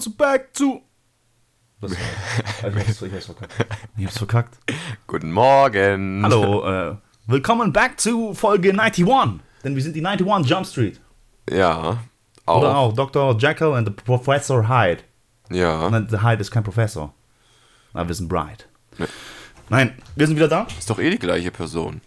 Zu Back to. Was? Also, ich, hab's verkackt. ich hab's verkackt. Guten Morgen. Hallo, äh, willkommen back zu Folge 91. Denn wir sind die 91 Jump Street. Ja. Auch. Oder auch Dr. Jekyll and the Professor Hyde. Ja. Nein, der Hyde ist kein Professor. Aber wir sind Bride. Nein, wir sind wieder da. Ist doch eh die gleiche Person.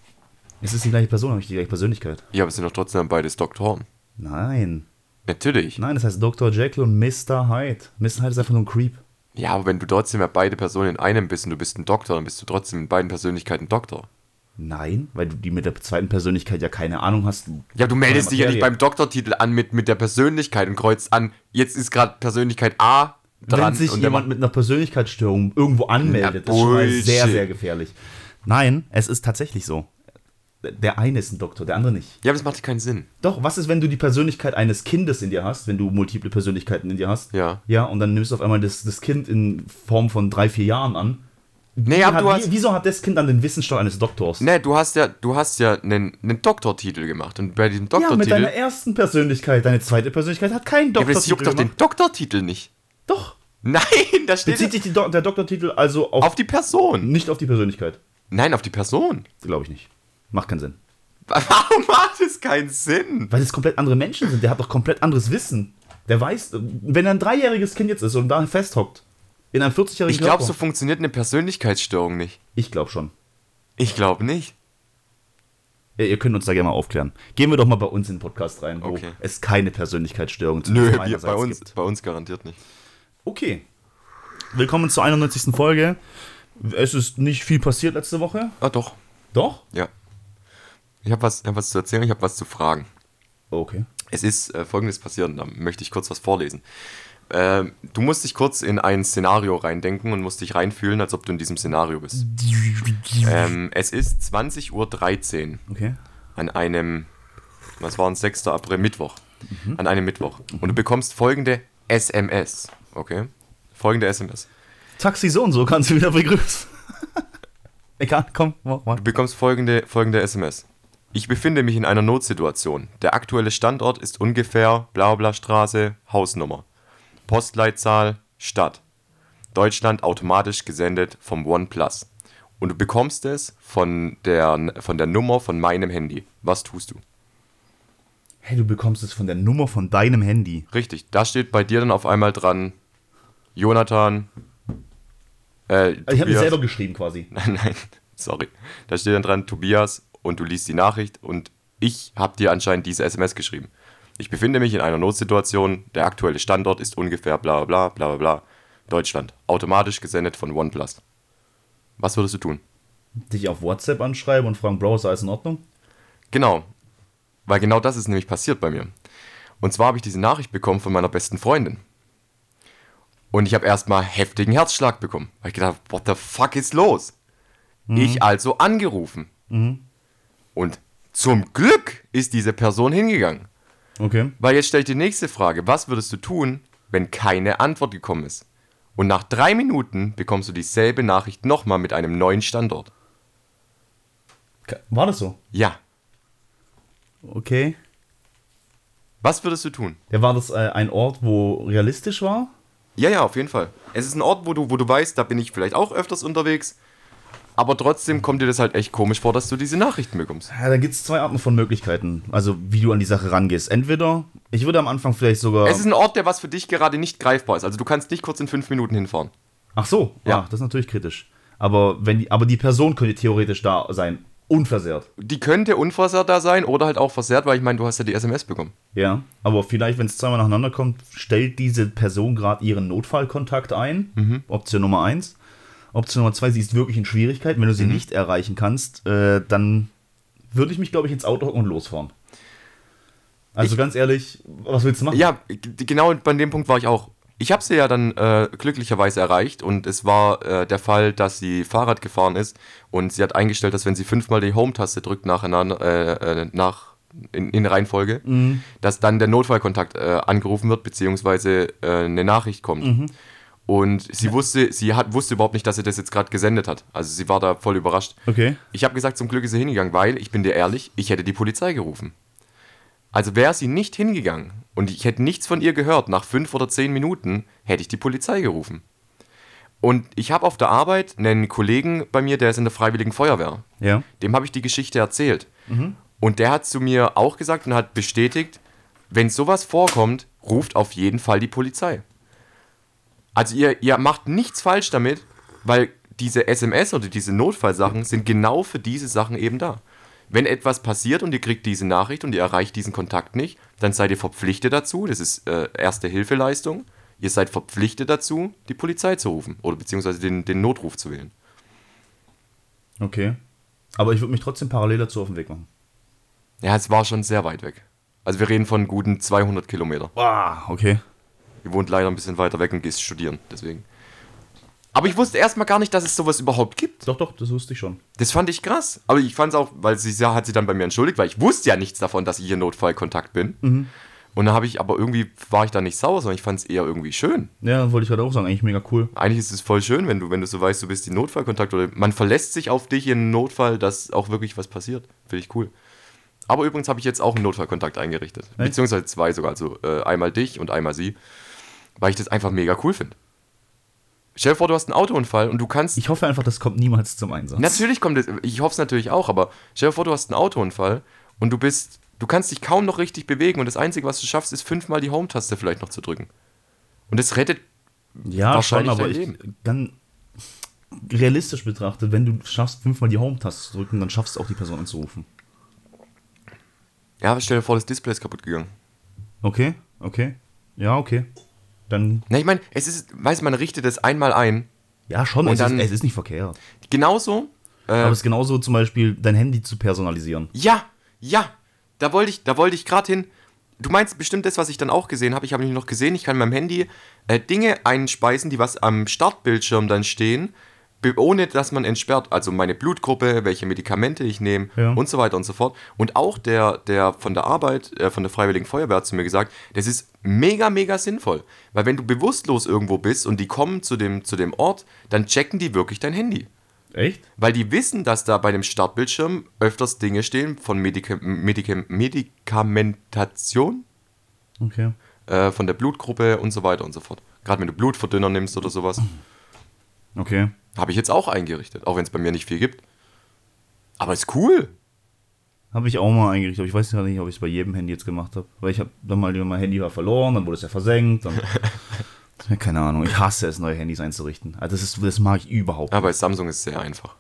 Es ist die gleiche Person, habe ich die gleiche Persönlichkeit. Ja, aber es sind doch trotzdem beides Doktoren. Nein. Natürlich. Nein, das heißt Dr. Jekyll und Mr. Hyde. Mr. Hyde ist einfach nur ein Creep. Ja, aber wenn du trotzdem ja beide Personen in einem bist und du bist ein Doktor, dann bist du trotzdem in beiden Persönlichkeiten Doktor. Nein, weil du die mit der zweiten Persönlichkeit ja keine Ahnung hast. Ja, du meldest dich ja nicht beim Doktortitel an mit, mit der Persönlichkeit und kreuzt an, jetzt ist gerade Persönlichkeit A dran. Wenn sich und jemand mit einer Persönlichkeitsstörung irgendwo anmeldet, Ja, das ist schon sehr, sehr gefährlich. Nein, es ist tatsächlich so. Der eine ist ein Doktor, der andere nicht. ja, aber das macht keinen Sinn. Doch, was ist, wenn du die Persönlichkeit eines Kindes in dir hast, wenn du multiple Persönlichkeiten in dir hast? Ja. Ja, und dann nimmst du auf einmal das, das Kind in Form von drei, vier Jahren an. Nee, aber Hat, du hast, wieso hat das Kind dann den Wissensstand eines Doktors? nee, du hast ja, du hast ja einen, einen Doktortitel gemacht und bei diesem ja, mit Doktortitel, deiner ersten Persönlichkeit. Deine zweite Persönlichkeit hat keinen ja, aber das Doktortitel. juckt doch den gemacht. Doktortitel nicht. Doch. Nein, da steht Bezieht sich Do der Doktortitel also auf, auf die Person. nicht auf die Persönlichkeit? Nein, auf die Person. Glaube ich nicht. Macht keinen Sinn. Warum macht es keinen Sinn? Weil es komplett andere Menschen sind. Der hat doch komplett anderes Wissen. Der weiß, wenn er ein dreijähriges Kind jetzt ist und da festhockt, in einem 40-jährigen Ich glaube, so funktioniert eine Persönlichkeitsstörung nicht. Ich glaube schon. Ich glaube nicht. Ihr, ihr könnt uns da gerne mal aufklären. Gehen wir doch mal bei uns in den Podcast rein, wo Okay. es keine Persönlichkeitsstörung Nö, wir, bei, uns, gibt. bei uns garantiert nicht. Okay. Willkommen zur 91. Folge. Es ist nicht viel passiert letzte Woche. Ah, doch. Doch? Ja. Ich habe was, ich hab was zu erzählen, ich habe was zu fragen. Okay. Es ist äh, folgendes passiert und da möchte ich kurz was vorlesen. Ähm, du musst dich kurz in ein Szenario reindenken und musst dich reinfühlen, als ob du in diesem Szenario bist. Ähm, es ist 20.13 Uhr Okay. an einem, was war ein 6. April, Mittwoch. An einem Mittwoch. Und du bekommst folgende SMS. Okay? Folgende SMS. Taxi so und so kannst du wieder begrüßen. Egal, komm, mach mal. Du bekommst folgende, folgende SMS. Ich befinde mich in einer Notsituation. Der aktuelle Standort ist ungefähr Blaubla Straße, Hausnummer. Postleitzahl, Stadt. Deutschland automatisch gesendet vom OnePlus. Und du bekommst es von der, von der Nummer von meinem Handy. Was tust du? Hey, du bekommst es von der Nummer von deinem Handy. Richtig, da steht bei dir dann auf einmal dran Jonathan. Äh, Ich habe mir selber geschrieben quasi. Nein, nein, sorry. Da steht dann dran Tobias und du liest die Nachricht und ich habe dir anscheinend diese SMS geschrieben. Ich befinde mich in einer Notsituation, der aktuelle Standort ist ungefähr bla bla bla bla bla. Deutschland. Automatisch gesendet von OnePlus. Was würdest du tun? Dich auf WhatsApp anschreiben und fragen, Bro, ist alles in Ordnung? Genau. Weil genau das ist nämlich passiert bei mir. Und zwar habe ich diese Nachricht bekommen von meiner besten Freundin. Und ich habe erstmal heftigen Herzschlag bekommen. Weil ich gedacht, what the fuck ist los? Ich also angerufen. Und zum Glück ist diese Person hingegangen. Okay. Weil jetzt stelle ich die nächste Frage. Was würdest du tun, wenn keine Antwort gekommen ist? Und nach drei Minuten bekommst du dieselbe Nachricht nochmal mit einem neuen Standort. War das so? Ja. Okay. Was würdest du tun? Ja, war das äh, ein Ort, wo realistisch war? Ja, ja, auf jeden Fall. Es ist ein Ort, wo du, wo du weißt, da bin ich vielleicht auch öfters unterwegs. Aber trotzdem kommt dir das halt echt komisch vor, dass du diese Nachrichten bekommst. Ja, da gibt es zwei Arten von Möglichkeiten. Also, wie du an die Sache rangehst. Entweder, ich würde am Anfang vielleicht sogar. Es ist ein Ort, der was für dich gerade nicht greifbar ist. Also du kannst nicht kurz in fünf Minuten hinfahren. Ach so, ja, ah, das ist natürlich kritisch. Aber, wenn die, aber die Person könnte theoretisch da sein, unversehrt. Die könnte unversehrt da sein oder halt auch versehrt, weil ich meine, du hast ja die SMS bekommen. Ja, aber vielleicht, wenn es zweimal nacheinander kommt, stellt diese Person gerade ihren Notfallkontakt ein. Option Nummer eins. Option Nummer zwei, sie ist wirklich in Schwierigkeiten. Wenn du sie nicht erreichen kannst, äh, dann würde ich mich, glaube ich, ins Auto hocken und losfahren. Also Ich- ganz ehrlich, was willst du machen? Ja, genau bei dem Punkt war ich auch. Ich habe sie ja dann äh, glücklicherweise erreicht und es war äh, der Fall, dass sie Fahrrad gefahren ist und sie hat eingestellt, dass wenn sie fünfmal die Home-Taste drückt nacheinander, äh, äh, nach, in, in Reihenfolge, dass dann der Notfallkontakt äh, angerufen wird, beziehungsweise äh, eine Nachricht kommt. Und sie wusste, sie hat, wusste überhaupt nicht, dass sie das jetzt gerade gesendet hat. Also sie war da voll überrascht. Okay. Ich habe gesagt, zum Glück ist sie hingegangen, weil, ich bin dir ehrlich, ich hätte die Polizei gerufen. Also wäre sie nicht hingegangen und ich hätte nichts von ihr gehört, nach fünf oder zehn Minuten hätte ich die Polizei gerufen. Und ich habe auf der Arbeit einen Kollegen bei mir, der ist in der Freiwilligen Feuerwehr. Ja. Dem habe ich die Geschichte erzählt. Und der hat zu mir auch gesagt und hat bestätigt, wenn sowas vorkommt, ruft auf jeden Fall die Polizei. Also ihr, ihr macht nichts falsch damit, weil diese SMS oder diese Notfallsachen sind genau für diese Sachen eben da. Wenn etwas passiert und ihr kriegt diese Nachricht und ihr erreicht diesen Kontakt nicht, dann seid ihr verpflichtet dazu, das ist äh, erste Hilfeleistung, ihr seid verpflichtet dazu, die Polizei zu rufen oder beziehungsweise den, den Notruf zu wählen. Okay. Aber ich würde mich trotzdem parallel dazu auf den Weg machen. Ja, es war schon sehr weit weg. Also wir reden von guten 200 Kilometer. Ah, okay. Ihr wohnt leider ein bisschen weiter weg und gehst studieren, deswegen. Aber ich wusste erstmal gar nicht, dass es sowas überhaupt gibt. Doch, doch, das wusste ich schon. Das fand ich krass. Aber ich fand es auch, weil sie hat sie dann bei mir entschuldigt, weil ich wusste ja nichts davon, dass ich in Notfallkontakt bin. Und dann habe ich, aber irgendwie war ich da nicht sauer, sondern ich fand es eher irgendwie schön. Ja, wollte ich gerade auch sagen. Eigentlich mega cool. Eigentlich ist es voll schön, wenn du, wenn du so weißt, du bist in Notfallkontakt oder man verlässt sich auf dich in Notfall, dass auch wirklich was passiert. Finde ich cool. Aber übrigens habe ich jetzt auch einen Notfallkontakt eingerichtet. Beziehungsweise zwei sogar. Also äh, einmal dich und einmal sie. Weil ich das einfach mega cool finde. Stell dir vor, du hast einen Autounfall und du kannst. Ich hoffe einfach, das kommt niemals zum Einsatz. Natürlich kommt es, ich hoffe es natürlich auch, aber stell dir vor, du hast einen Autounfall und du bist, du kannst dich kaum noch richtig bewegen und das Einzige, was du schaffst, ist fünfmal die Home-Taste vielleicht noch zu drücken. Und das rettet, Ja, schon, Wahrscheinlich aber dein ich Leben. dann realistisch betrachtet, wenn du schaffst, fünfmal die Home-Taste zu drücken, dann schaffst du auch die Person anzurufen. ja, aber stell dir vor, das Display ist kaputt gegangen. Okay, okay. Ja, okay. Dann, Na, ich meine, es ist, weiß man, richtet es einmal ein. ja, schon, Und es, dann- ist, es ist nicht verkehrt. Genauso, äh, Aber es ist genauso zum Beispiel, dein Handy zu personalisieren. ja, ja, da wollte ich, da wollte ich gerade hin. Du meinst bestimmt das, was ich dann auch gesehen habe. Ich habe nämlich noch gesehen, ich kann in meinem Handy äh, Dinge einspeisen, die was am Startbildschirm dann stehen, ohne dass man entsperrt. Also meine Blutgruppe, welche Medikamente ich nehme Ja. und so weiter und so fort. Und auch der, der von der Arbeit, äh, von der Freiwilligen Feuerwehr hat zu mir gesagt, das ist mega, mega sinnvoll. Weil wenn du bewusstlos irgendwo bist und die kommen zu dem, zu dem Ort, dann checken die wirklich dein Handy. Echt? Weil die wissen, dass da bei dem Startbildschirm öfters Dinge stehen von Medika Medika Medikamentation, Okay. äh, von der Blutgruppe und so weiter und so fort. Gerade wenn du Blutverdünner nimmst oder sowas. Okay. Habe ich jetzt auch eingerichtet, auch wenn es bei mir nicht viel gibt. Aber ist cool. Habe ich auch mal eingerichtet, aber ich weiß gar nicht, ob ich es bei jedem Handy jetzt gemacht habe. Weil ich habe dann mal mein Handy war verloren, dann wurde es ja versenkt. Dann, Ja, keine Ahnung, ich hasse es, neue Handys einzurichten. Also das, ist, das mag ich überhaupt Ja, bei Samsung ist es sehr einfach.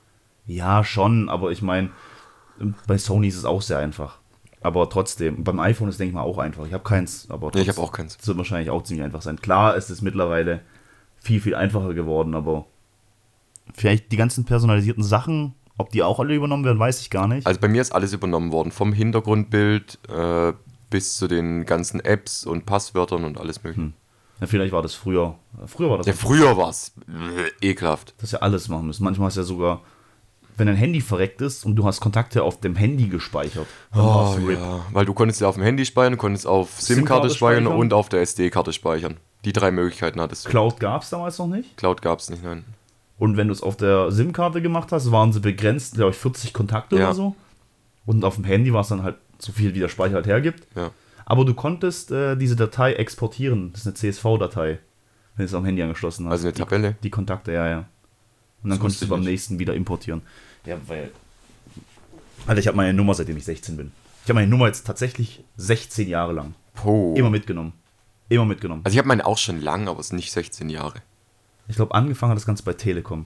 Ja, schon, aber ich meine, bei Sony ist es auch sehr einfach. Aber trotzdem, beim iPhone ist, denke ich mal, auch einfach. Ich habe keins, aber Nee, ich trotzdem- habe auch keins. Es wird wahrscheinlich auch ziemlich einfach sein. Klar ist es mittlerweile viel, viel einfacher geworden, aber vielleicht die ganzen personalisierten Sachen, ob die auch alle übernommen werden, weiß ich gar nicht. Also bei mir ist alles übernommen worden. Vom Hintergrundbild äh, bis zu den ganzen Apps und Passwörtern und alles mögliche. ja, vielleicht war das früher. Früher war das, Ja, früher war es ekelhaft. das ja alles machen müssen. Manchmal ist ja sogar, wenn dein Handy verreckt ist und du hast Kontakte auf dem Handy gespeichert. Oh, ja. Weil du konntest ja auf dem Handy speichern, konntest auf SIM-Karte SIM-Karte speichern speichern. und auf der SD-Karte speichern. Die drei Möglichkeiten hattest du. Cloud gab es damals noch nicht. Cloud gab es nicht, nein. Und wenn du es auf der SIM-Karte gemacht hast, waren sie begrenzt, glaube ich, 40 Kontakte Ja. oder so. Und auf dem Handy war es dann halt so viel, wie der Speicher halt hergibt. Ja. Aber du konntest äh, diese Datei exportieren. Das ist eine CSV-Datei, wenn du es am Handy angeschlossen hast. Also eine die, Tabelle. Die Kontakte, ja, ja. Und dann Das konntest du beim nicht. nächsten wieder importieren. Ja, weil. Alter, ich habe meine Nummer, seitdem ich 16 bin. Ich habe meine Nummer jetzt tatsächlich 16 Jahre lang. Po. Immer mitgenommen. Immer mitgenommen. Also ich habe meine auch schon lang, aber es ist nicht 16 Jahre. Ich glaube, angefangen hat das Ganze bei Telekom.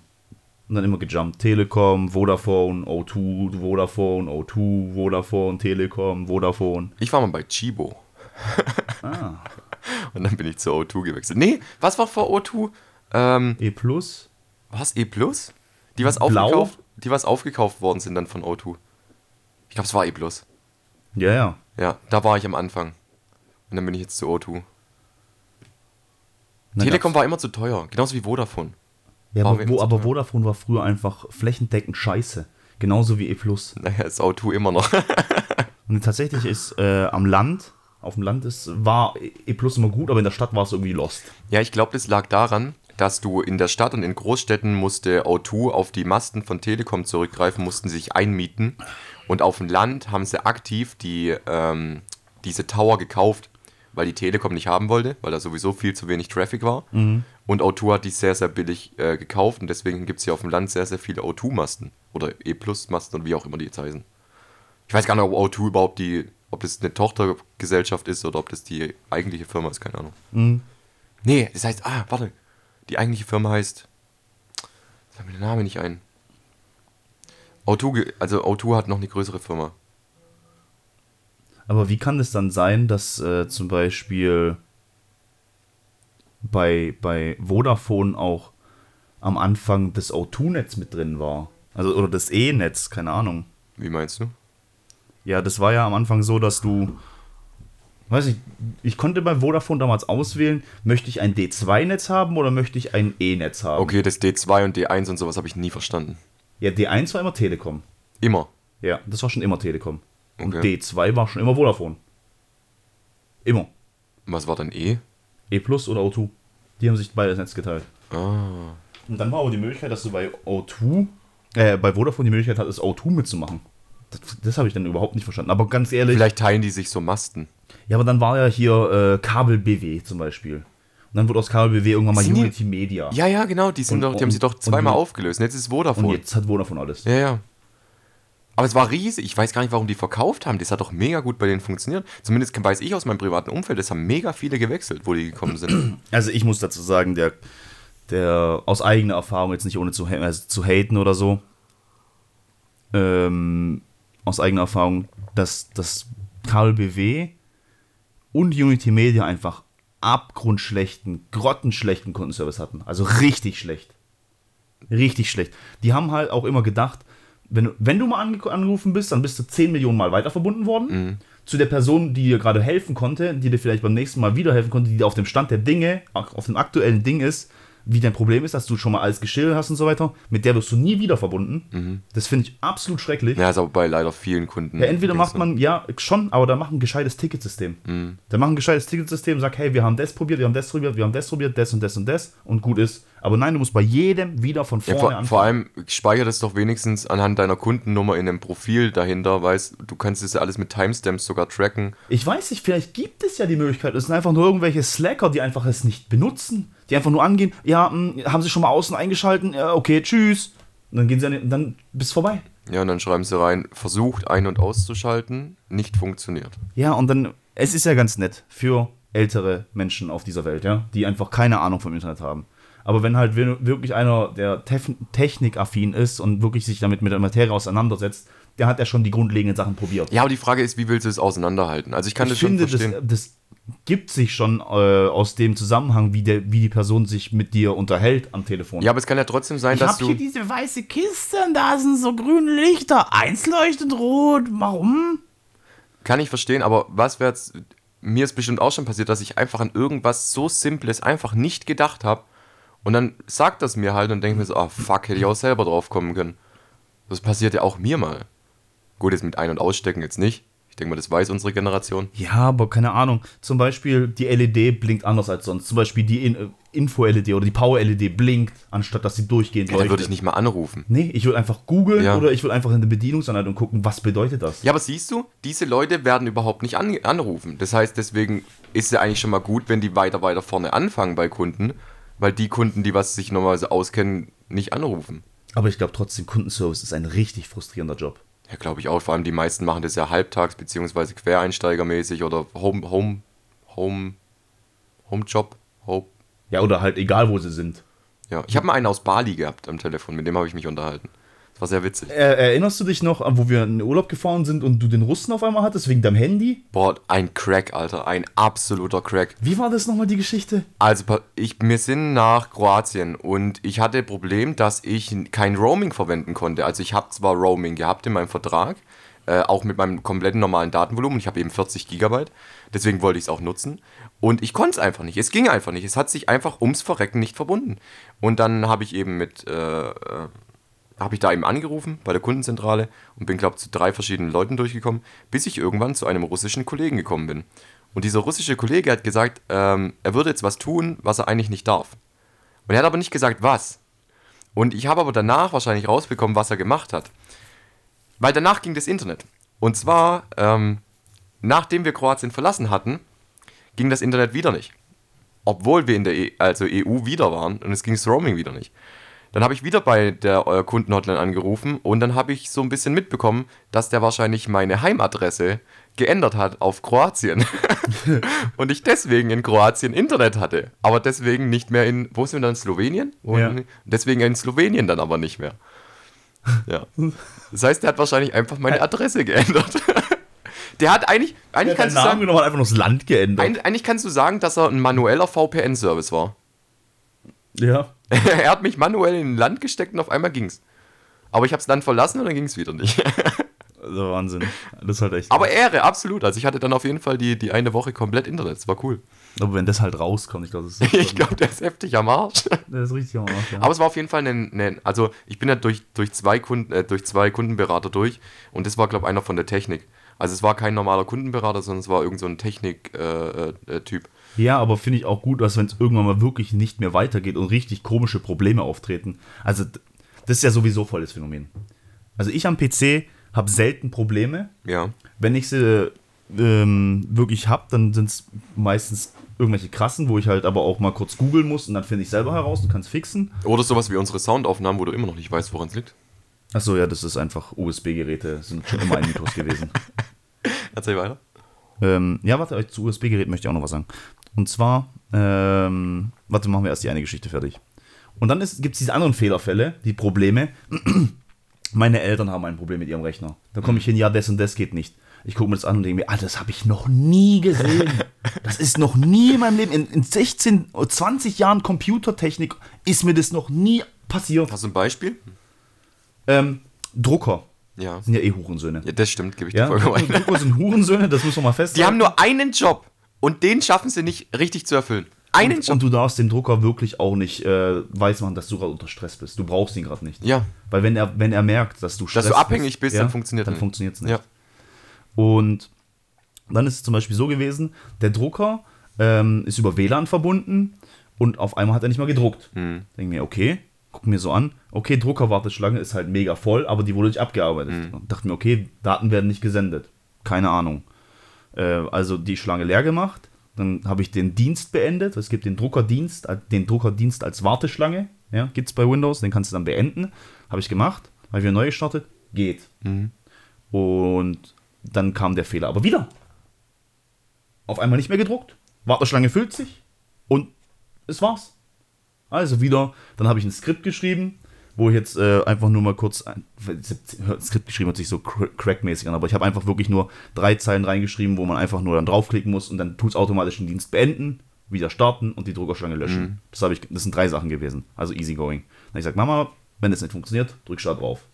Und dann immer gejumpt. Telekom, Vodafone, O2, Vodafone, O2, Vodafone, Telekom, Vodafone. Ich war mal bei Chibo. Ah. Und dann bin ich zur O2 gewechselt. Nee, was war vor O2? Ähm, E Plus. was? E Plus? Die was Blau? aufgekauft, die was aufgekauft worden sind dann von O2. Ich glaube, es war E Plus. Ja, ja. Ja, da war ich am Anfang. Und dann bin ich jetzt zu O2. Telekom war immer zu teuer, genauso wie Vodafone. Ja, aber, wo, aber. Vodafone war früher einfach flächendeckend scheiße. Genauso wie E. Naja, ist O2 immer noch. Und tatsächlich ist äh, am Land, auf dem Land ist, war E Plus immer gut, aber in der Stadt war es irgendwie lost. ja, ich glaube, das lag daran, dass du in der Stadt und in Großstädten musste O2 auf die Masten von Telekom zurückgreifen, mussten sich einmieten. Und auf dem Land haben sie aktiv die, ähm, diese Tower gekauft, weil die Telekom nicht haben wollte, weil da sowieso viel zu wenig Traffic war. Mhm. Und O2 hat die sehr, sehr billig äh, gekauft und deswegen gibt es hier auf dem Land sehr, sehr viele O2-Masten oder E-Plus-Masten und wie auch immer die jetzt heißen. Ich weiß gar nicht, ob O2 überhaupt die, ob das eine Tochtergesellschaft ist oder ob das die eigentliche Firma ist, keine Ahnung. Mhm. Nee, das heißt, ah, warte, die eigentliche Firma heißt, sag mir den Namen nicht ein. O2, ge- also O2 hat noch eine größere Firma. Aber wie kann es dann sein, dass äh, zum Beispiel bei, bei Vodafone auch am Anfang das O2-Netz mit drin war? Also, oder das E-Netz, keine Ahnung. Wie meinst du? Ja, das war ja am Anfang so, dass du, weiß ich, ich konnte bei Vodafone damals auswählen, möchte ich ein D2-Netz haben oder möchte ich ein E-Netz haben? Okay, das D2 und D1 und sowas habe ich nie verstanden. Ja, D1 war immer Telekom. Immer. Ja, das war schon immer Telekom. Und Okay. D2 war schon immer Vodafone. Immer. Was war dann E? E Plus oder O2. Die haben sich beide das Netz geteilt. Ah. Und dann war aber die Möglichkeit, dass du bei O2, äh, bei Vodafone die Möglichkeit hattest, O2 mitzumachen. Das, das habe ich dann überhaupt nicht verstanden. Aber ganz ehrlich, Vielleicht teilen die sich so Masten. ja, aber dann war ja hier äh, Kabel BW zum Beispiel. Und dann wurde aus Kabel BW irgendwann mal Sind die- Unity Media. Ja, ja, genau. Die, sind Und- doch, die haben sie doch und- zweimal und- aufgelöst. Und jetzt ist Und Vodafone. jetzt hat Vodafone alles. Ja, ja. Aber es war riesig. Ich weiß gar nicht, warum die verkauft haben. Das hat doch mega gut bei denen funktioniert. Zumindest weiß ich aus meinem privaten Umfeld, es haben mega viele gewechselt, wo die gekommen sind. Also ich muss dazu sagen, der, der aus eigener Erfahrung, jetzt nicht ohne zu, also zu haten oder so, ähm, aus eigener Erfahrung, dass das Kabel BW und Unity Media einfach abgrundschlechten, grottenschlechten Kundenservice hatten. Also richtig schlecht. Richtig schlecht. Die haben halt auch immer gedacht, wenn, du- wenn du mal ange angerufen bist, dann bist du 10 Millionen Mal weiter verbunden worden. Zu der Person, die dir gerade helfen konnte, die dir vielleicht beim nächsten Mal wieder helfen konnte, die auf dem Stand der Dinge, auf dem aktuellen Ding ist, wie dein Problem ist, dass du schon mal alles geschildert hast und so weiter, mit der wirst du nie wieder verbunden. Das finde ich absolut schrecklich. ja, ist aber bei leider vielen Kunden. Ja, entweder macht ne? man, ja, schon, aber da macht ein gescheites Ticketsystem. Mhm. Da macht ein gescheites Ticketsystem, sagt, hey, wir haben das probiert, wir haben das probiert, wir haben das probiert, das und das und das und gut ist. Aber nein, du musst bei jedem wieder von Ja, vorne vor, anfangen. vor allem speicher das doch wenigstens anhand deiner Kundennummer in einem Profil dahinter, weißt du, kannst das ja alles mit Timestamps sogar tracken. Ich weiß nicht, vielleicht gibt es ja die Möglichkeit. Es sind einfach nur irgendwelche Slacker, die einfach es nicht benutzen. Die einfach nur angehen, ja, mh, haben sie schon mal außen eingeschalten, ja, okay, tschüss. Und dann gehen sie an den, dann bist vorbei. Ja, und dann schreiben sie rein, versucht ein- und auszuschalten, nicht funktioniert. Ja, und dann, es ist ja ganz nett für ältere Menschen auf dieser Welt, ja, die einfach keine Ahnung vom Internet haben. Aber wenn halt wir- wirklich einer, der tef- technikaffin ist und wirklich sich damit mit der Materie auseinandersetzt, der hat ja schon die grundlegenden Sachen probiert. Ja, aber die Frage ist, wie willst du es auseinanderhalten? Also ich kann ich das schon finde, das, verstehen. das gibt sich schon äh, aus dem Zusammenhang, wie, der, wie die Person sich mit dir unterhält am Telefon. ja, aber es kann ja trotzdem sein, ich dass habe hier du... diese weiße Kiste und da sind so grüne Lichter. Eins leuchtet rot. Warum? Kann ich verstehen, aber was wäre. Mir ist bestimmt auch schon passiert, dass ich einfach an irgendwas so Simples einfach nicht gedacht habe. Und dann sagt das mir halt und denke mir so, ah fuck, hätte ich auch selber drauf kommen können. Das passiert ja auch mir mal. Gut, jetzt mit Ein- und Ausstecken jetzt nicht. Ich denke mal, das weiß unsere Generation. Ja, aber keine Ahnung. Zum Beispiel die LED blinkt anders als sonst. Zum Beispiel die äh, Info-LED oder die Power-LED blinkt, anstatt dass sie durchgehend Ja, dann würde leuchtet. ich nicht mal anrufen. Nee, ich würde einfach googeln Ja. oder ich würde einfach in der Bedienungsanleitung gucken, was bedeutet das. Ja, aber siehst du, diese Leute werden überhaupt nicht an anrufen. Das heißt, deswegen ist es ja eigentlich schon mal gut, wenn die weiter, weiter vorne anfangen bei Kunden, weil die Kunden, die was sich normalerweise auskennen, nicht anrufen. Aber ich glaube trotzdem, Kundenservice ist ein richtig frustrierender Job. Ja, glaube ich auch. Vor allem die meisten machen das ja halbtags beziehungsweise quereinsteigermäßig oder Home, Home, Home, Home Job, Home. Ja, oder halt egal, wo sie sind. Ja, ich habe mal einen aus Bali gehabt am Telefon, mit dem habe ich mich unterhalten. Das war sehr witzig. Äh, erinnerst du dich noch, an wo wir in den Urlaub gefahren sind und du den Russen auf einmal hattest, wegen deinem Handy? Boah, ein Crack, Alter, ein absoluter Crack. Wie war das nochmal die Geschichte? Also, ich, wir sind nach Kroatien und ich hatte Problem, dass ich kein Roaming verwenden konnte. Also ich habe zwar Roaming gehabt in meinem Vertrag, äh, auch mit meinem kompletten normalen Datenvolumen. Ich habe eben 40 Gigabyte, deswegen wollte ich es auch nutzen. Und ich konnte es einfach nicht. Es ging einfach nicht. Es hat sich einfach ums Verrecken nicht verbunden. Und dann habe ich eben mit, äh, äh, habe ich da eben angerufen bei der Kundenzentrale und bin, glaube ich, zu drei verschiedenen Leuten durchgekommen, bis ich irgendwann zu einem russischen Kollegen gekommen bin. Und dieser russische Kollege hat gesagt, ähm, er würde jetzt was tun, was er eigentlich nicht darf. Und er hat aber nicht gesagt, was. Und ich habe aber danach wahrscheinlich rausbekommen, was er gemacht hat. Weil danach ging das Internet. Und zwar, ähm, nachdem wir Kroatien verlassen hatten, ging das Internet wieder nicht. Obwohl wir in der e also EU wieder waren und es ging das Roaming wieder nicht. Dann habe ich wieder bei der äh, Kundenhotline angerufen und dann habe ich so ein bisschen mitbekommen, dass der wahrscheinlich meine Heimadresse geändert hat auf Kroatien. und ich deswegen in Kroatien Internet hatte. Aber deswegen nicht mehr in, wo sind wir dann? Slowenien? Und Ja. Deswegen in Slowenien dann aber nicht mehr. Ja. Das heißt, der hat wahrscheinlich einfach meine Adresse geändert. Der hat eigentlich, eigentlich hat kannst du Namen sagen, genommen, hat einfach nur das Land geändert. eigentlich, eigentlich kannst du sagen, dass er ein manueller VPN-Service war. ja. er hat mich manuell in ein Land gesteckt und auf einmal ging's. Aber ich habe es dann verlassen und dann ging es wieder nicht. Also Wahnsinn. Das ist halt echt. Aber Ehre, absolut. Also ich hatte dann auf jeden Fall die, die eine Woche komplett Internet. Das war cool. Aber wenn das halt rauskommt, ich glaube, das ist. Ich glaube, der ist heftig am Arsch. Das ist richtig am Arsch, ja. Aber es war auf jeden Fall ein, ein also ich bin ja durch, durch, zwei Kunden, äh, durch zwei Kundenberater durch und das war, glaube ich, einer von der Technik. Also es war kein normaler Kundenberater, sondern es war irgend so ein Technik-Typ. Äh, äh, Typ. Ja, aber finde ich auch gut, dass wenn es irgendwann mal wirklich nicht mehr weitergeht und richtig komische Probleme auftreten. Also, das ist ja sowieso voll das Phänomen. Also, ich am PC habe selten Probleme. ja. Wenn ich sie ähm, wirklich habe, dann sind es meistens irgendwelche krassen, wo ich halt aber auch mal kurz googeln muss und dann finde ich selber heraus und kann es fixen. Oder sowas wie unsere Soundaufnahmen, wo du immer noch nicht weißt, woran es liegt. Achso, ja, das ist einfach USB-Geräte, sind schon immer ein Mythos gewesen. Erzähl weiter. Ähm, ja, warte, zu USB-Geräten möchte ich auch noch was sagen. Und zwar, ähm, warte, machen wir erst die eine Geschichte fertig. Und dann gibt es diese anderen Fehlerfälle, die Probleme. Meine Eltern haben ein Problem mit ihrem Rechner. Da komme ich hin, ja, das und das geht nicht. Ich gucke mir das an und denke mir, ah, das habe ich noch nie gesehen. Das ist noch nie in meinem Leben, in, in 16, oder 20 Jahren Computertechnik ist mir das noch nie passiert. Hast du ein Beispiel? Ähm, Drucker Ja. sind ja eh Hurensöhne. Ja, das stimmt, gebe ich Ja, dir vollkommen recht. Drucker sind Hurensöhne, das muss man mal Die festhalten. haben nur einen Job und den schaffen sie nicht richtig zu erfüllen. Einen Und, und du darfst dem Drucker wirklich auch nicht äh, weismachen, dass du gerade unter Stress bist. Du brauchst ihn gerade nicht. Ja. Weil wenn er, wenn er merkt, dass du Stress Dass du abhängig bist, dann funktioniert dann nicht. funktioniert es nicht. Ja. Und dann ist es zum Beispiel so gewesen, der Drucker ähm, ist über WLAN verbunden und auf einmal hat er nicht mehr gedruckt. Hm. Denke mir, okay, guck mir so an, okay, Druckerwarteschlange ist halt mega voll, aber die wurde nicht abgearbeitet. Hm. Und dachte mir, okay, Daten werden nicht gesendet. Keine Ahnung. Äh, also die Schlange leer gemacht, dann habe ich den Dienst beendet. Es gibt den Druckerdienst, äh, den Druckerdienst als Warteschlange, ja, gibt es bei Windows, den kannst du dann beenden. Habe ich gemacht, habe wieder neu gestartet, geht. Und dann kam der Fehler aber wieder. Auf einmal nicht mehr gedruckt. Warteschlange füllt sich und es war's. Also wieder, dann habe ich ein Skript geschrieben, wo ich jetzt äh, einfach nur mal kurz, ein, Skript geschrieben hört sich so cr- crackmäßig an, aber ich habe einfach wirklich nur drei Zeilen reingeschrieben, wo man einfach nur dann draufklicken muss und dann tut es automatisch den Dienst beenden, wieder starten und die Druckerschlange löschen. Das, habe ich, das sind drei Sachen gewesen, also easy going. Dann ich gesagt, Mama, wenn das nicht funktioniert, drück Start drauf.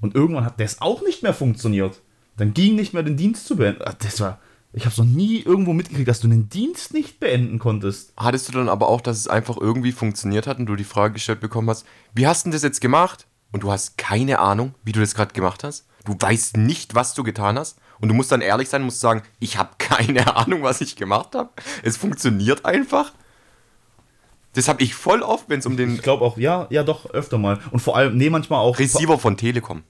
Und irgendwann hat das auch nicht mehr funktioniert. Dann ging nicht mehr den Dienst zu beenden. Ah, Das war, ich habe es noch nie irgendwo mitgekriegt, dass du einen Dienst nicht beenden konntest. Hattest du dann aber auch, dass es einfach irgendwie funktioniert hat und du die Frage gestellt bekommen hast, wie hast du denn das jetzt gemacht? Und du hast keine Ahnung, wie du das gerade gemacht hast? Du weißt nicht, was du getan hast? Und du musst dann ehrlich sein, musst sagen, ich habe keine Ahnung, was ich gemacht habe. Es funktioniert einfach. Das habe ich voll oft, wenn es um den Ich glaube auch, ja, ja doch, öfter mal. Und vor allem, nee, manchmal auch. Receiver von Telekom.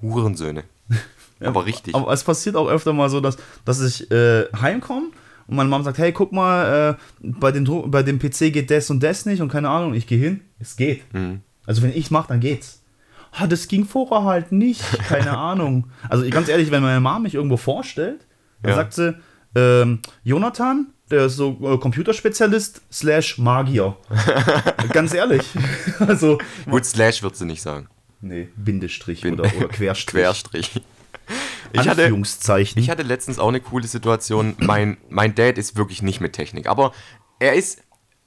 Hurensöhne. aber richtig. Aber es passiert auch öfter mal so, dass, dass ich äh, heimkomme und meine Mama sagt, hey, guck mal, äh, bei, Dru- bei dem PC geht das und das nicht und keine Ahnung. Ich gehe hin, es geht. Also wenn ich mache, dann geht's. Ah, das ging vorher halt nicht, keine Ahnung. Also ganz ehrlich, wenn meine Mama mich irgendwo vorstellt, dann Ja. sagt sie, ähm, Jonathan, der ist so äh, Computerspezialist slash Magier. ganz ehrlich. also, Gut, Slash wird sie nicht sagen. nee, Bindestrich oder, oder Querstrich. Querstrich. Ich hatte, Anführungszeichen. ich hatte letztens auch eine coole Situation. Mein, mein Dad ist wirklich nicht mit Technik, aber er ist.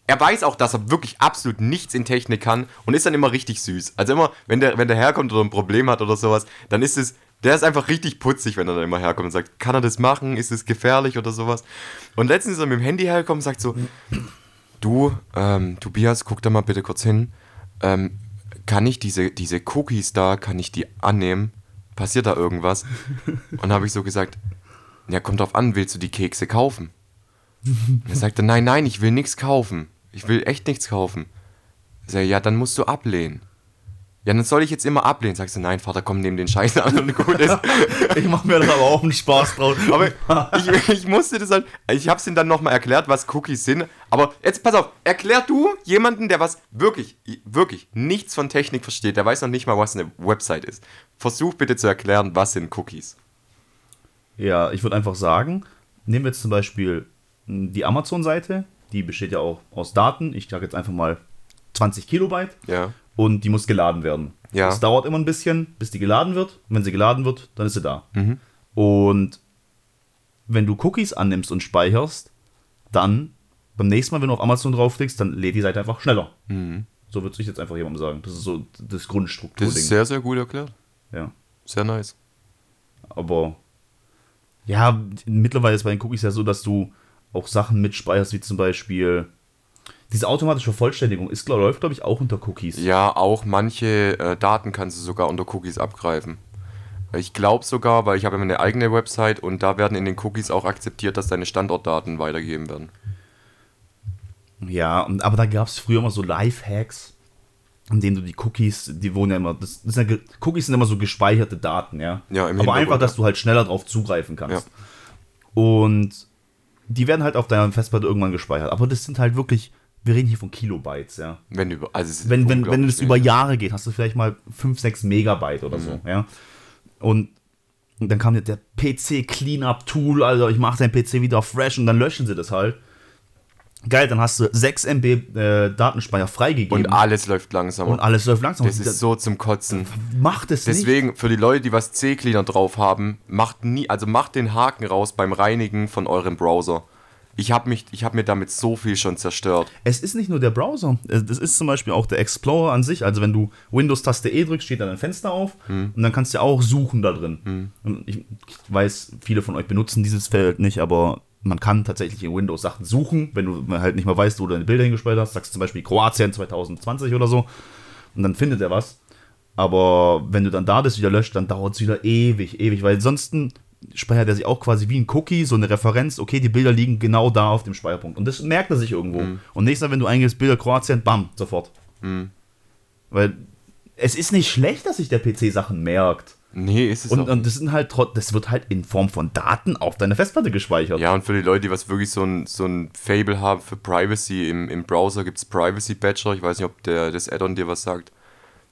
Er weiß auch, dass er wirklich absolut nichts in Technik kann und ist dann immer richtig süß. Also immer, wenn der, wenn der herkommt oder ein Problem hat oder sowas, dann ist es, der ist einfach richtig putzig, wenn er dann immer herkommt und sagt, kann er das machen? Ist es gefährlich oder sowas? Und letztens ist er mit dem Handy hergekommen und sagt so, du, ähm, Tobias, guck da mal bitte kurz hin. Ähm, kann ich diese, diese Cookies da, kann ich die annehmen? Passiert da irgendwas? Und habe ich so gesagt, ja, kommt drauf an, willst du die Kekse kaufen? Und er sagte, nein, nein, ich will nichts kaufen. Ich will echt nichts kaufen. Ich sage, ja, dann musst du ablehnen. Ja, dann soll ich jetzt immer ablehnen. Sagst du, nein, Vater, komm, nimm den Scheiß an und gut ist. Ich mache mir da aber auch einen Spaß draus. Aber ich, ich musste das halt, ich hab's ihm dann nochmal erklärt, was Cookies sind. Aber jetzt pass auf, erklär du jemanden, der was wirklich, wirklich nichts von Technik versteht, der weiß noch nicht mal, was eine Website ist. Versuch bitte zu erklären, was sind Cookies. Ja, ich würde einfach sagen, nehmen wir jetzt zum Beispiel die Amazon-Seite, die besteht ja auch aus Daten. Ich sage jetzt einfach mal 20 Kilobyte. Ja. Und die muss geladen werden. Ja. Das dauert immer ein bisschen, bis die geladen wird. Und wenn sie geladen wird, dann ist sie da. Mhm. Und wenn du Cookies annimmst und speicherst, dann beim nächsten Mal, wenn du auf Amazon draufklickst, dann lädt die Seite einfach schneller. So würde ich jetzt einfach jemandem sagen. Das ist so das Grundstrukturding. Das ist sehr, sehr gut erklärt. ja. Sehr nice. Aber ja, mittlerweile ist bei den Cookies ja so, dass du auch Sachen mitspeicherst, wie zum Beispiel diese automatische Vervollständigung ist, glaub, läuft, glaube ich, auch unter Cookies. Ja, auch manche äh, Daten kannst du sogar unter Cookies abgreifen. Ich glaube sogar, weil ich habe eine eigene Website und da werden in den Cookies auch akzeptiert, dass deine Standortdaten weitergegeben werden. Ja, und, aber da gab es früher immer so Lifehacks, in denen du die Cookies, die wurden ja immer, das, das sind ja, Cookies sind immer so gespeicherte Daten, ja. Ja, im aber einfach, ja. dass du halt schneller drauf zugreifen kannst. Und die werden halt auf deiner Festplatte irgendwann gespeichert. Aber das sind halt wirklich, wir reden hier von Kilobytes, ja. Wenn, über, also wenn, wenn, wenn es über. Jahre geht, hast du vielleicht mal 5, 6 Megabyte oder so, ja. Und dann kam der- PC Cleanup Tool, also ich mache deinen PC wieder fresh und dann löschen sie das halt. Geil, dann hast du 6 MB äh, Datenspeicher freigegeben Und alles läuft langsamer. und alles läuft langsam. das ist so zum Kotzen. Macht es nicht. Deswegen, für die Leute, die was C-Cleaner drauf haben, macht nie, also macht den Haken raus beim Reinigen von eurem Browser. Ich habe habe mir damit so viel schon zerstört. Es ist nicht nur der Browser, es- das ist zum Beispiel auch der Explorer an sich. Also wenn du Windows-Taste E drückst, steht dann ein Fenster auf Hm. und dann kannst du auch suchen da drin. Und ich, ich weiß, viele von euch benutzen dieses Feld nicht, aber man kann tatsächlich in Windows Sachen suchen, wenn du halt nicht mehr weißt, wo du deine Bilder hingespeichert hast. Sagst zum Beispiel Kroatien 2020 oder so und dann findet er was. Aber wenn du dann da das wieder löscht, dann dauert es wieder ewig, ewig, weil sonst speichert er sich auch quasi wie ein Cookie, so eine Referenz, okay, die Bilder liegen genau da auf dem Speicherpunkt. Und das merkt er sich irgendwo. Und nächstes Mal, wenn du eingibst, Bilder Kroatien, bam, sofort. Weil es ist nicht schlecht, dass sich der PC Sachen merkt. Nee, ist es Und, auch und das sind halt das wird halt in Form von Daten auf deine Festplatte gespeichert. Ja, und für die Leute, die was wirklich so ein, so ein Fable haben für Privacy, im, im Browser gibt es Privacy Badger. Ich weiß nicht, ob der, das Add-on dir was sagt.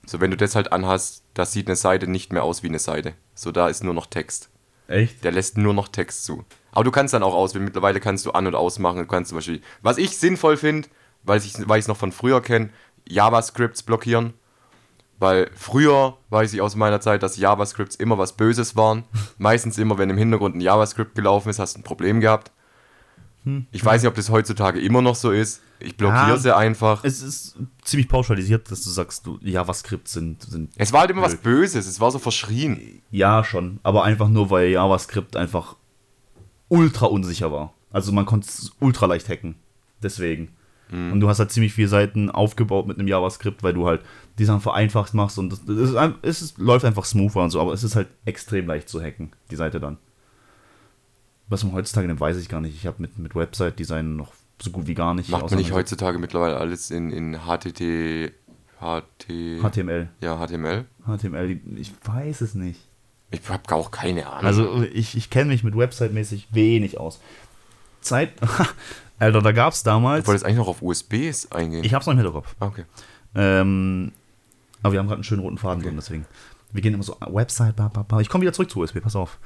So, wenn du das halt anhast, da sieht eine Seite nicht mehr aus wie eine Seite. So, da ist nur noch Text. Echt? Der lässt nur noch Text zu. Aber du kannst dann auch auswählen. Mittlerweile kannst du an- und ausmachen. Du kannst zum Beispiel, was ich sinnvoll finde, weil ich es noch von früher kenne, JavaScripts blockieren. Weil früher weiß ich aus meiner Zeit, dass JavaScripts immer was Böses waren. Meistens immer, wenn im Hintergrund ein JavaScript gelaufen ist, hast du ein Problem gehabt. Ich weiß nicht, ob das heutzutage immer noch so ist. Ich blockiere Ja. sie einfach. Es ist ziemlich pauschalisiert, dass du sagst, du JavaScript sind, sind Es war halt immer was Blöd. Böses. Es war so verschrien. Ja, schon. Aber einfach nur, weil JavaScript einfach ultra unsicher war. Also man konnte es ultra leicht hacken. Deswegen. Und du hast halt ziemlich viele Seiten aufgebaut mit einem JavaScript, weil du halt die Sachen vereinfacht machst und ist, es läuft einfach smoother und so, aber es ist halt extrem leicht zu hacken, die Seite dann. Was man heutzutage nimmt, weiß ich gar nicht. Ich habe mit, mit Website-Design noch so gut wie gar nicht. Macht man nicht heutzutage mittlerweile alles in, in HTT, HT, HTML. ja, HTML? HTML, ich weiß es nicht. Ich habe auch keine Ahnung. Also ich, ich kenne mich mit Website-mäßig wenig aus. Zeit, Alter, da gab es damals, ich wollte jetzt eigentlich noch auf USBs eingehen. ich hab's noch im Hinterkopf. Ah, okay. Ähm, aber wir haben gerade einen schönen roten Faden drin, deswegen. Wir gehen immer so, Website, bla, bla, bla. Ich komme wieder zurück zu USB, pass auf.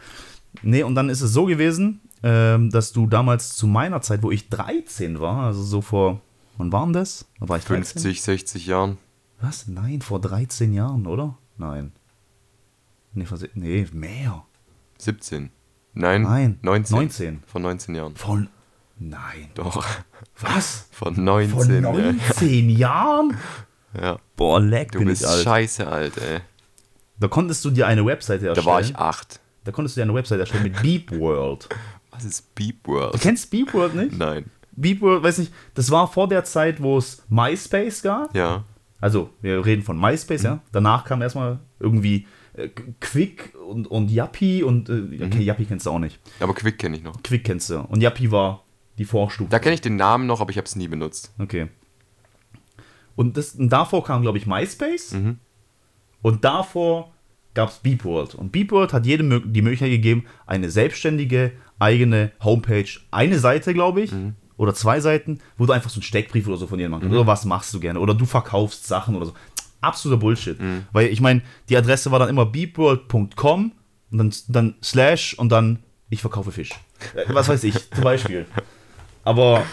Nee, und dann ist es so gewesen, ähm, dass du damals zu meiner Zeit, wo ich 13 war, also so vor, wann war denn das? Da war ich 13? 50, 60 Jahren. Was? Nein, vor 13 Jahren, oder? Nein. Nee, vor, nee mehr. 17. Nein, Nein, 19. 19. Von 19 Jahren. Von, nein. Doch. Was? Von Von 19. ja. 19 Jahren? ja. Boah, leck Du bin bist ich alt. scheiße alt, ey. Da konntest du dir eine Webseite Da erstellen. war ich 8. Da konntest du dir eine Webseite erstellen mit Beep World. Was ist Beep World? Du kennst Beep World nicht? Nein. Beep World, weiß nicht, das war vor der Zeit, wo es MySpace gab. Ja. Also, wir reden von MySpace, ja. Danach kam erstmal irgendwie äh, Quick und, und Yappi und, äh, okay, Yappi kennst du auch nicht. Aber Quick kenne ich noch. Quick kennst du. Und Yappi war die Vorstufe. Da kenne ich den Namen noch, aber ich habe es nie benutzt. Okay. Und, das, und davor kam, glaube ich, MySpace. Mhm. Und davor gab es Beepworld. Und Beepworld hat jedem die Möglichkeit gegeben, eine selbstständige eigene Homepage, eine Seite, glaube ich, oder zwei Seiten, wo du einfach so einen Steckbrief oder so von jemandem machst. Oder was machst du gerne? Oder du verkaufst Sachen oder so. Absoluter Bullshit. Weil ich meine, die Adresse war dann immer beepworld.com und dann, dann slash und dann ich verkaufe Fisch. Äh, Was weiß ich, zum Beispiel. Aber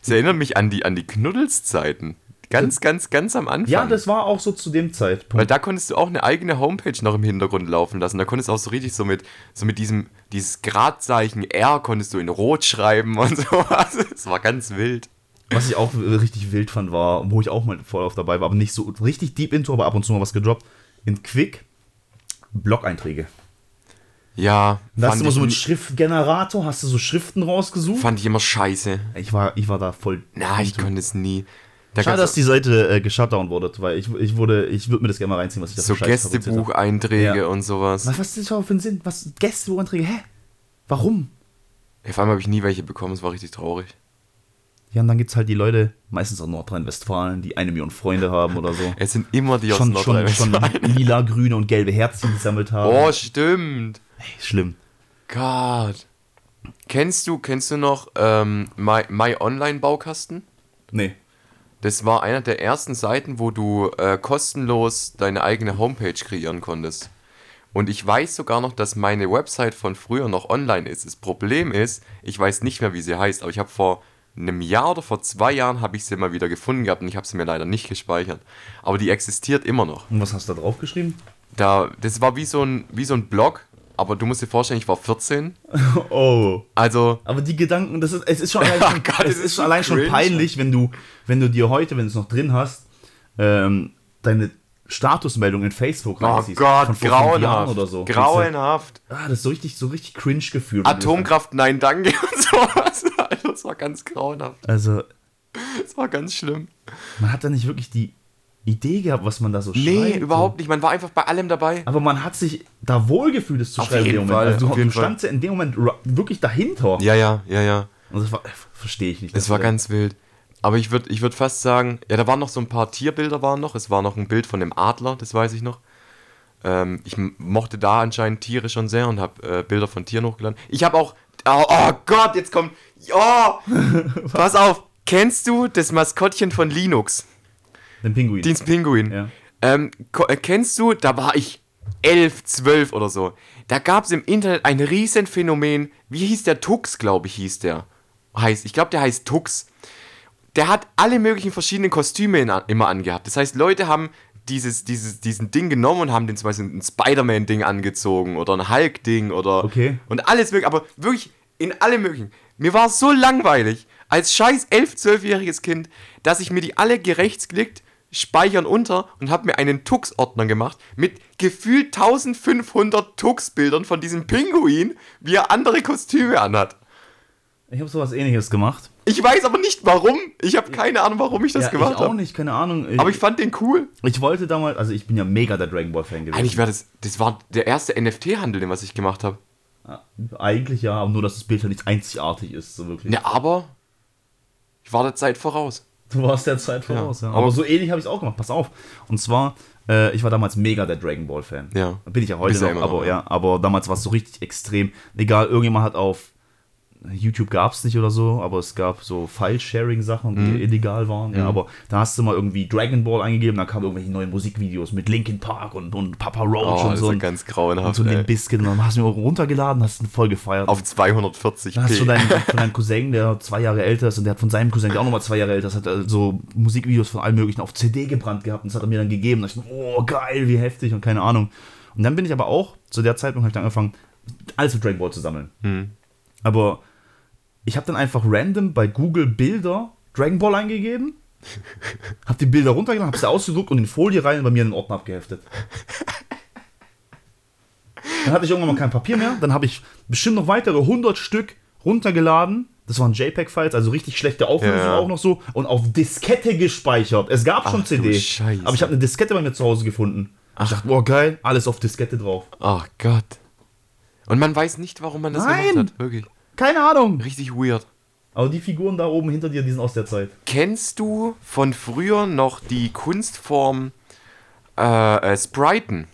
Das erinnert mich an die, an die Knuddelszeiten. Ganz, ganz, ganz am Anfang. ja, das war auch so zu dem Zeitpunkt. Weil da konntest du auch eine eigene Homepage noch im Hintergrund laufen lassen. Da konntest du auch so richtig so mit, so mit diesem, dieses Gradzeichen R konntest du in Rot schreiben und sowas. Das war ganz wild. Was ich auch richtig wild fand, war, wo ich auch mal voll auf dabei war, aber nicht so richtig deep into, aber ab und zu mal was gedroppt. In Quick Blog-Einträge. Ja, Da hast du immer so nie- Schriftgenerator, hast du so Schriften rausgesucht. fand ich immer scheiße. Ich war, ich war da voll. Na, ich konnte es nie. Da Schade, dass die Seite äh, geshutdown wurde, weil ich, ich wurde, ich würde mir das gerne mal reinziehen, was ich da so. Gästebucheinträge Ja. und sowas. Was, was ist das überhaupt für ein Sinn? Was Gästebucheinträge? Hä? Warum? Ja, vor allem habe ich nie welche bekommen, es war richtig traurig. Ja, und dann gibt es halt die Leute, meistens aus Nordrhein-Westfalen, die eine Million Freunde haben oder so. Es sind immer die aus schon, schon, schon Nordrhein-Westfalen. lila, grüne und gelbe Herzchen gesammelt haben. Oh, stimmt. Ey, schlimm. Gott. Kennst du, kennst du noch ähm, My, My Online Baukasten? Nee. Das war einer der ersten Seiten, wo du äh, kostenlos deine eigene Homepage kreieren konntest. Und ich weiß sogar noch, dass meine Website von früher noch online ist. Das Problem ist, ich weiß nicht mehr, wie sie heißt, aber ich habe vor einem Jahr oder vor zwei Jahren habe ich sie mal wieder gefunden gehabt und ich habe sie mir leider nicht gespeichert. Aber die existiert immer noch. Und was hast du da drauf geschrieben? Da, das war wie so ein, wie so ein Blog, aber du musst dir vorstellen, ich war 14. Oh. Also, Aber die Gedanken, das ist, es ist schon allein, schon, Gott, es ist ist schon allein schon peinlich, wenn du, wenn du dir heute, wenn du es noch drin hast, ähm, deine Statusmeldung in Facebook oh reinziehst. Gott, fünf Jahren grauenhaft. oder so. Grauenhaft. Ah, das ist so richtig, so richtig cringe gefühlt. Atomkraft, nein, danke und sowas. Alter, das war ganz grauenhaft. Also, Das war ganz schlimm. man hat da nicht wirklich die Idee gehabt, was man da so Nee, schreibt. überhaupt nicht. Man war einfach bei allem dabei. Aber man hat sich da wohlgefühlt, es zu Auf schreiben jeden. Fall, also, du, auf jeden du Fall. standst ja in dem Moment wirklich dahinter. Ja, ja, ja, ja. Und das war, verstehe ich nicht. Es war ganz wild. Aber ich würde ich würd fast sagen, ja, da waren noch so ein paar Tierbilder waren noch. Es war noch ein Bild von dem Adler, das weiß ich noch. Ähm, ich mochte da anscheinend Tiere schon sehr und habe äh, Bilder von Tieren hochgeladen. Ich habe auch, oh, oh Gott, jetzt kommt, ja, pass auf. Kennst du das Maskottchen von Linux? Den Pinguin. Dienst Pinguin. Ja. Ähm, äh, kennst du, da war ich elf, zwölf oder so. Da gab es im Internet ein Riesenphänomen. Wie hieß der Tux, glaube ich, hieß der. Heißt, ich glaube, der heißt Tux. Der hat alle möglichen verschiedenen Kostüme in, immer angehabt. Das heißt, Leute haben dieses, dieses, diesen Ding genommen und haben den zum Beispiel ein Spider-Man-Ding angezogen oder ein Hulk-Ding oder. Okay. Und alles mögliche, aber wirklich in alle möglichen. Mir war es so langweilig, als scheiß 11-, 12-jähriges Kind, dass ich mir die alle gerechtsklickt, speichern unter und habe mir einen Tux-Ordner gemacht mit gefühlt 1500 Tux-Bildern von diesem Pinguin, wie er andere Kostüme anhat. Ich habe sowas ähnliches gemacht. Ich weiß aber nicht warum. Ich habe keine Ahnung, warum ich das ja, gemacht ich auch habe. nicht, keine Ahnung. Ich, Aber ich fand den cool. ich wollte damals, also ich bin ja mega der Dragon Ball Fan gewesen. Eigentlich war das, das war der erste NFT-Handel, den was ich gemacht habe. Ja, Eigentlich ja, aber nur, dass das Bild ja nicht einzigartig ist, so wirklich. Ja, aber ich war der Zeit voraus. Du warst der Zeit voraus, ja. aber- Aber, so ähnlich habe ich es auch gemacht, pass auf. Und zwar, äh, ich war damals mega der Dragon Ball Fan. Ja. Bin ich ja heute ja noch, immer noch, aber ja. ja, aber damals war es so richtig extrem. Egal, irgendjemand hat auf YouTube gab es nicht oder so, aber es gab so File-Sharing-Sachen, die Mhm. illegal waren. Ja, aber da hast du mal irgendwie Dragon Ball eingegeben, dann kamen irgendwelche neuen Musikvideos mit Linkin Park und, und Papa Roach Oh, und das so. war Und, ganz und grauenhaft. so ey. Limp Bizkit und dann hast du mir runtergeladen, hast ihn voll gefeiert. Auf 240p. Dann hast du deinen, von deinem Cousin, der zwei Jahre älter ist und der hat von seinem Cousin, der auch nochmal zwei Jahre älter ist, hat äh, so Musikvideos von allem möglichen auf CD gebrannt gehabt und das hat er mir dann gegeben. Da ich, oh geil, wie heftig und keine Ahnung. Und dann bin ich aber auch, zu der Zeitpunkt habe ich dann angefangen, alles für Dragon Ball zu sammeln. Hm. Aber ich habe dann einfach random bei Google Bilder Dragon Ball eingegeben, habe die Bilder runtergeladen, habe sie ausgedruckt und in Folie rein und bei mir in den Ordner abgeheftet. Dann hatte ich irgendwann mal kein Papier mehr. Dann habe ich bestimmt noch weitere 100 Stück runtergeladen. Das waren JPEG-Files, also richtig schlechte Auflösung Ja. auch noch so. Und auf Diskette gespeichert. Es gab schon Ach du CD. Aber ich habe eine Diskette bei mir zu Hause gefunden. Ich dachte, boah, geil, alles auf Diskette drauf. Ach Gott. Und man weiß nicht, warum man das Nein. gemacht hat. Wirklich. Keine Ahnung. Richtig weird. Aber die Figuren da oben hinter dir, die sind aus der Zeit. Kennst du von früher noch die Kunstform Äh, äh, Spriten.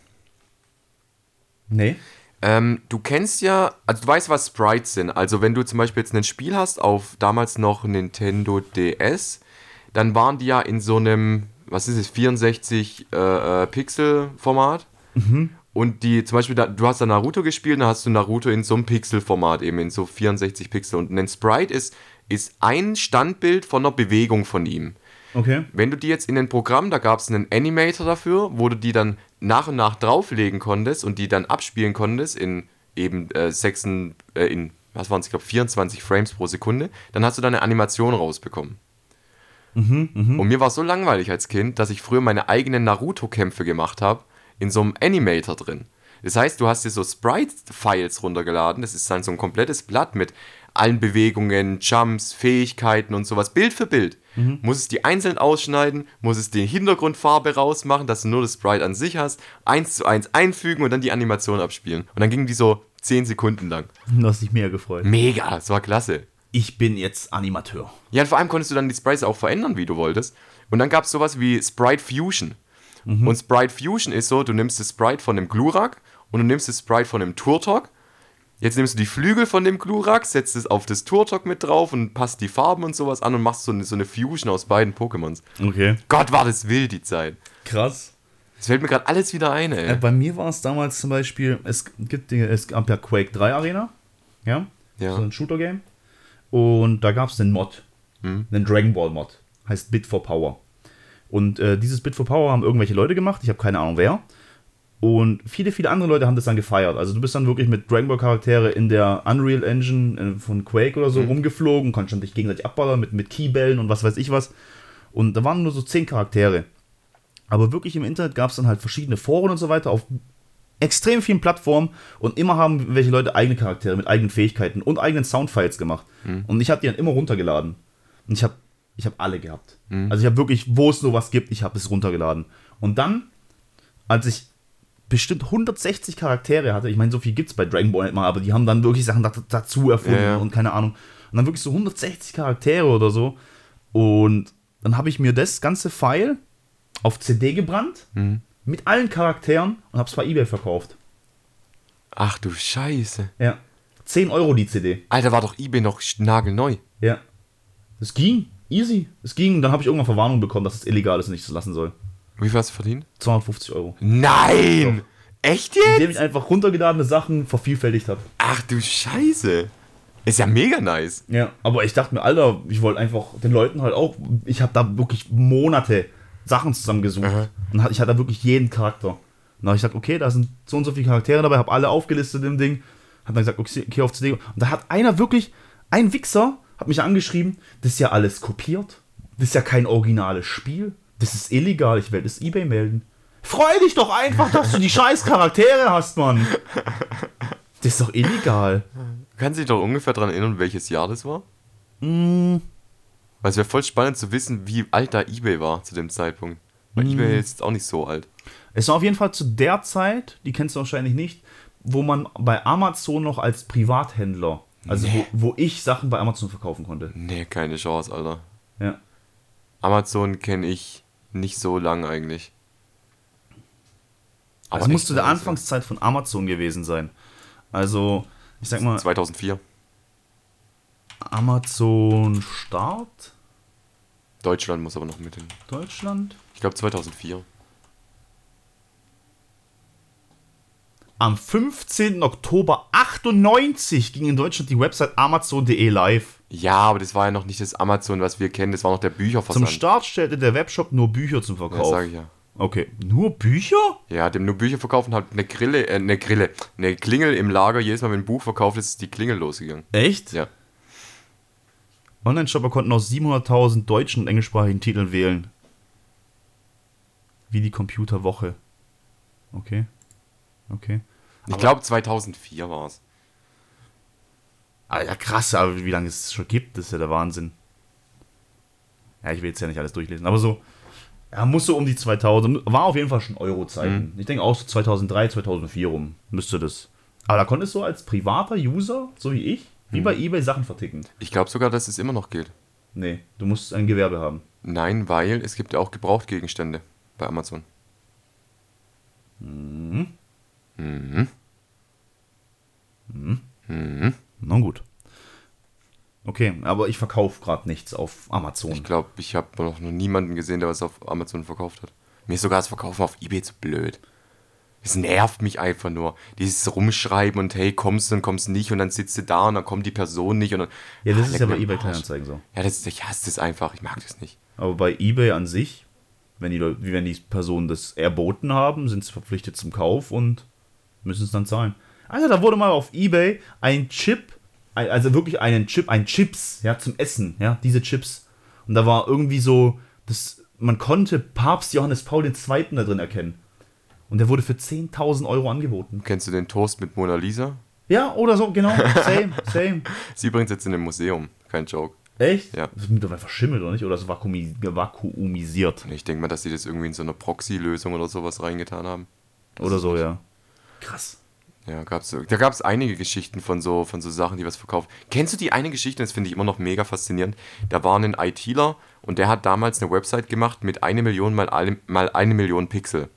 Nee. Ähm, du kennst ja, also du weißt, was Sprites sind. Also wenn du zum Beispiel jetzt ein Spiel hast auf damals noch Nintendo DS, dann waren die ja in so einem, was ist es, 64 äh, äh, Pixel Format. Und die, zum Beispiel, da, du hast da Naruto gespielt, dann hast du Naruto in so einem Pixel-Format, eben in so 64 Pixel. Und ein Sprite ist, ist ein Standbild von einer Bewegung von ihm. Okay. Wenn du die jetzt in ein Programm, da gab es einen Animator dafür, wo du die dann nach und nach drauflegen konntest und die dann abspielen konntest in eben äh, sechsen, äh, in, was waren es, ich glaube 24 Frames pro Sekunde, dann hast du da eine Animation rausbekommen. Und mir war es so langweilig als Kind, dass ich früher meine eigenen Naruto-Kämpfe gemacht habe, in so einem Animator drin. Das heißt, du hast dir so Sprite-Files runtergeladen, das ist dann so ein komplettes Blatt mit allen Bewegungen, Jumps, Fähigkeiten und sowas, Bild für Bild. Muss es die einzeln ausschneiden, muss es die Hintergrundfarbe rausmachen, dass du nur das Sprite an sich hast, eins zu eins einfügen und dann die Animation abspielen. Und dann gingen die so 10 Sekunden lang. Du hast dich mehr gefreut. Mega, das war klasse. Ich bin jetzt Animateur. Ja, und vor allem konntest du dann die Sprites auch verändern, wie du wolltest. Und dann gab es sowas wie Sprite Fusion. Und Sprite Fusion ist so, du nimmst das Sprite von dem Glurak und du nimmst das Sprite von dem Turtok. Jetzt nimmst du die Flügel von dem Glurak, setzt es auf das Turtok mit drauf und passt die Farben und sowas an und machst so eine, so eine Fusion aus beiden Pokémons. Okay. Gott, war das wild, die Zeit. Krass. Es fällt mir gerade alles wieder ein, ey. Äh, bei mir war es damals zum Beispiel, es gibt es gab ja Quake 3 Arena. Ja. Ja. So ein Shooter-Game. Und da gab es einen Mod. Einen Dragon Ball Mod. Heißt Bit for Power. Und äh, dieses Bit for Power haben irgendwelche Leute gemacht. Ich habe keine Ahnung wer. Und viele, viele andere Leute haben das dann gefeiert. Also du bist dann wirklich mit Dragon Ball Charaktere in der Unreal Engine äh, von Quake oder so rumgeflogen, konntest dann dich gegenseitig abballern mit, mit Keybällen und was weiß ich was. Und da waren nur so zehn Charaktere. Aber wirklich im Internet gab es dann halt verschiedene Foren und so weiter auf extrem vielen Plattformen und immer haben welche Leute eigene Charaktere mit eigenen Fähigkeiten und eigenen Soundfiles gemacht. Und ich habe die dann immer runtergeladen. Und ich habe ich hab alle gehabt. Also ich habe wirklich, wo es sowas gibt, ich habe es runtergeladen. Und dann, als ich bestimmt 160 Charaktere hatte, ich meine, so viel gibt es bei Dragon Ball nicht mal, aber die haben dann wirklich Sachen da, dazu erfunden Ja, ja. und keine Ahnung. Und dann wirklich so 160 Charaktere oder so. Und dann habe ich mir das ganze File auf CD gebrannt mit allen Charakteren und habe es bei eBay verkauft. Ach du Scheiße. Ja. 10 Euro die CD. Alter, war doch eBay noch nagelneu. Ja. Es ging. Easy. Es ging. Dann habe ich irgendwann Verwarnung bekommen, dass es illegal ist und ich das lassen soll. Wie viel hast du verdient? 250 Euro. Nein! Echt jetzt? Indem ich einfach runtergeladene Sachen vervielfältigt habe. Ach du Scheiße. Ist ja mega nice. Ja. Aber ich dachte mir, Alter, ich wollte einfach den Leuten halt auch. Ich habe da wirklich Monate Sachen zusammengesucht. Aha. Und ich hatte da wirklich jeden Charakter. Und dann habe ich gesagt, okay, da sind so und so viele Charaktere dabei, habe alle aufgelistet im Ding. Hat dann gesagt, okay, okay auf CD. Und da hat einer wirklich, ein Wichser, hat mich angeschrieben, das ist ja alles kopiert. Das ist ja kein originales Spiel. Das ist illegal, ich werde das Ebay melden. Freu dich doch einfach, dass du die scheiß Charaktere hast, Mann. Das ist doch illegal. Kannst du dich doch ungefähr daran erinnern, welches Jahr das war? Mm, Weil es wäre voll spannend zu wissen, wie alt da eBay war zu dem Zeitpunkt. Weil eBay ist jetzt auch nicht so alt. Es war auf jeden Fall zu der Zeit, die kennst du wahrscheinlich nicht, wo man bei Amazon noch als Privathändler, also Nee. wo, wo ich Sachen bei Amazon verkaufen konnte. Nee, keine Chance, Alter. Ja. Amazon kenne ich nicht so lang eigentlich. Das echt muss zu der Anfangszeit von Amazon gewesen sein. Also, ich sag mal, ja. 2004. Amazon Start, Deutschland muss aber noch mit hin. Deutschland. Ich glaube 2004. Am 15. Oktober 98 ging in Deutschland die Website amazon.de live. Ja, aber das war ja noch nicht das Amazon, was wir kennen. Das war noch der Zum Bücherversand. Start stellte der Webshop nur Bücher zum Ja, Verkauf. sag ich ja. okay, nur Bücher? Ja, dem nur Bücher verkaufen hat eine Grille, äh, eine Grille, eine Klingel im Lager. Jedes Mal, wenn ein Buch verkauft ist, ist die Klingel losgegangen. Echt? Ja. Online-Shopper konnten aus 700.000 deutschen und englischsprachigen Titeln wählen. Wie die Computerwoche. Okay. Okay. Ich glaube 2004 war es. Ja, krass, aber wie lange es schon gibt, das ist ja der Wahnsinn. Ja, ich will jetzt ja nicht alles durchlesen, aber so, ja, muss so um die 2000, war auf jeden Fall schon Euro-Zeiten. Ich denke auch so 2003, 2004 rum müsste das. Aber da konntest du als privater User, so wie ich, wie bei eBay Sachen verticken. Ich glaube sogar, dass es immer noch gilt. Nee, du musst ein Gewerbe haben. Nein, weil es gibt ja auch Gebrauchtgegenstände bei Amazon. Mhm. Mhm. Mhm. Na gut. Okay, aber ich verkaufe gerade nichts auf Amazon. Ich glaube, ich habe noch niemanden gesehen, der was auf Amazon verkauft hat. Mir ist sogar das Verkaufen auf Ebay zu blöd. Es nervt mich einfach nur. Dieses Rumschreiben und hey, kommst du und kommst nicht und dann sitzt du da und dann kommt die Person nicht und dann. ja, das Ah, ist ja bei eBay. Kleinanzeigen so. Ja, das, ich hasse das einfach. Ich mag das nicht. Aber bei eBay an sich, wenn die, Leute, wenn die Personen das erboten haben, sind sie verpflichtet zum Kauf und müssen es dann zahlen. Also da wurde mal auf eBay ein Chip, also wirklich einen Chip, ein Chips, ja, zum Essen, ja, diese Chips. Und da war irgendwie so, das, man konnte Papst Johannes Paul II. da drin erkennen. Und der wurde für 10.000 Euro angeboten. Kennst du den Toast mit Mona Lisa? Ja, oder so, genau. Same, same. Sie bringt jetzt in einem Museum. Kein Joke. Echt? Ja. Das ist mittlerweile verschimmelt, oder nicht? Oder ist vakuumi vakuumisiert? Ich denke mal, dass sie das irgendwie in so eine Proxy-Lösung oder sowas reingetan haben. Oder so, ja. Krass. Ja, gab's, so- da gab es einige Geschichten von so, von so Sachen, die was verkauft. Kennst du die eine Geschichte, das finde ich immer noch mega faszinierend. Da war ein ITler und der hat damals eine Website gemacht mit eine Million mal, eine- mal eine Million Pixel.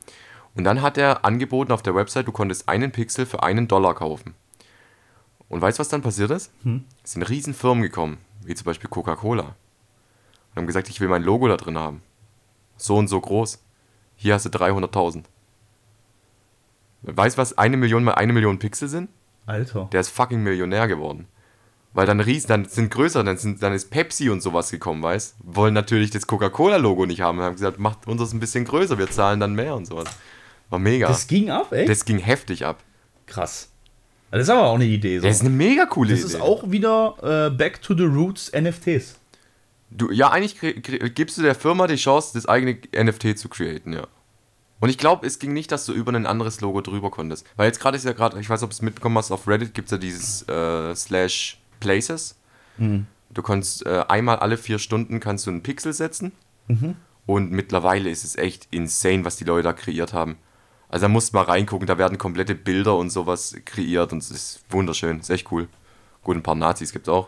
Und dann hat er angeboten auf der Website, du konntest einen Pixel für einen Dollar kaufen. Und weißt du, was dann passiert ist? Es sind riesen Firmen gekommen, wie zum Beispiel Coca-Cola. Und haben gesagt, ich will mein Logo da drin haben. So und so groß. Hier hast du 300.000. Weißt du, was eine Million mal eine Million Pixel sind? Alter. Der ist fucking Millionär geworden. Weil dann ries, dann sind größer, dann, sind, dann ist Pepsi und sowas gekommen, weißt Wollen natürlich das Coca-Cola-Logo nicht haben. haben gesagt, macht uns das ein bisschen größer, wir zahlen dann mehr und sowas. War mega. Das Das, ging ab, echt? ging heftig ab. Krass. Das ist aber auch eine Idee. So. Das ist eine mega coole Das Idee. ist auch wieder äh, Back to the Roots NFTs. Du, ja, eigentlich gibst du der Firma die Chance, das eigene NFT zu createn, ja. Und ich glaube, es ging nicht, dass du über ein anderes Logo drüber konntest. Weil jetzt gerade ist ja gerade, ich weiß, ob du es mitbekommen hast, auf Reddit gibt es ja dieses äh, Slash Places. Du kannst äh, einmal alle vier Stunden kannst du einen Pixel setzen. Und mittlerweile ist es echt insane, was die Leute da kreiert haben. Also da musst du mal reingucken, da werden komplette Bilder und sowas kreiert und es ist wunderschön, ist echt cool. Gut, ein paar Nazis gibt es auch.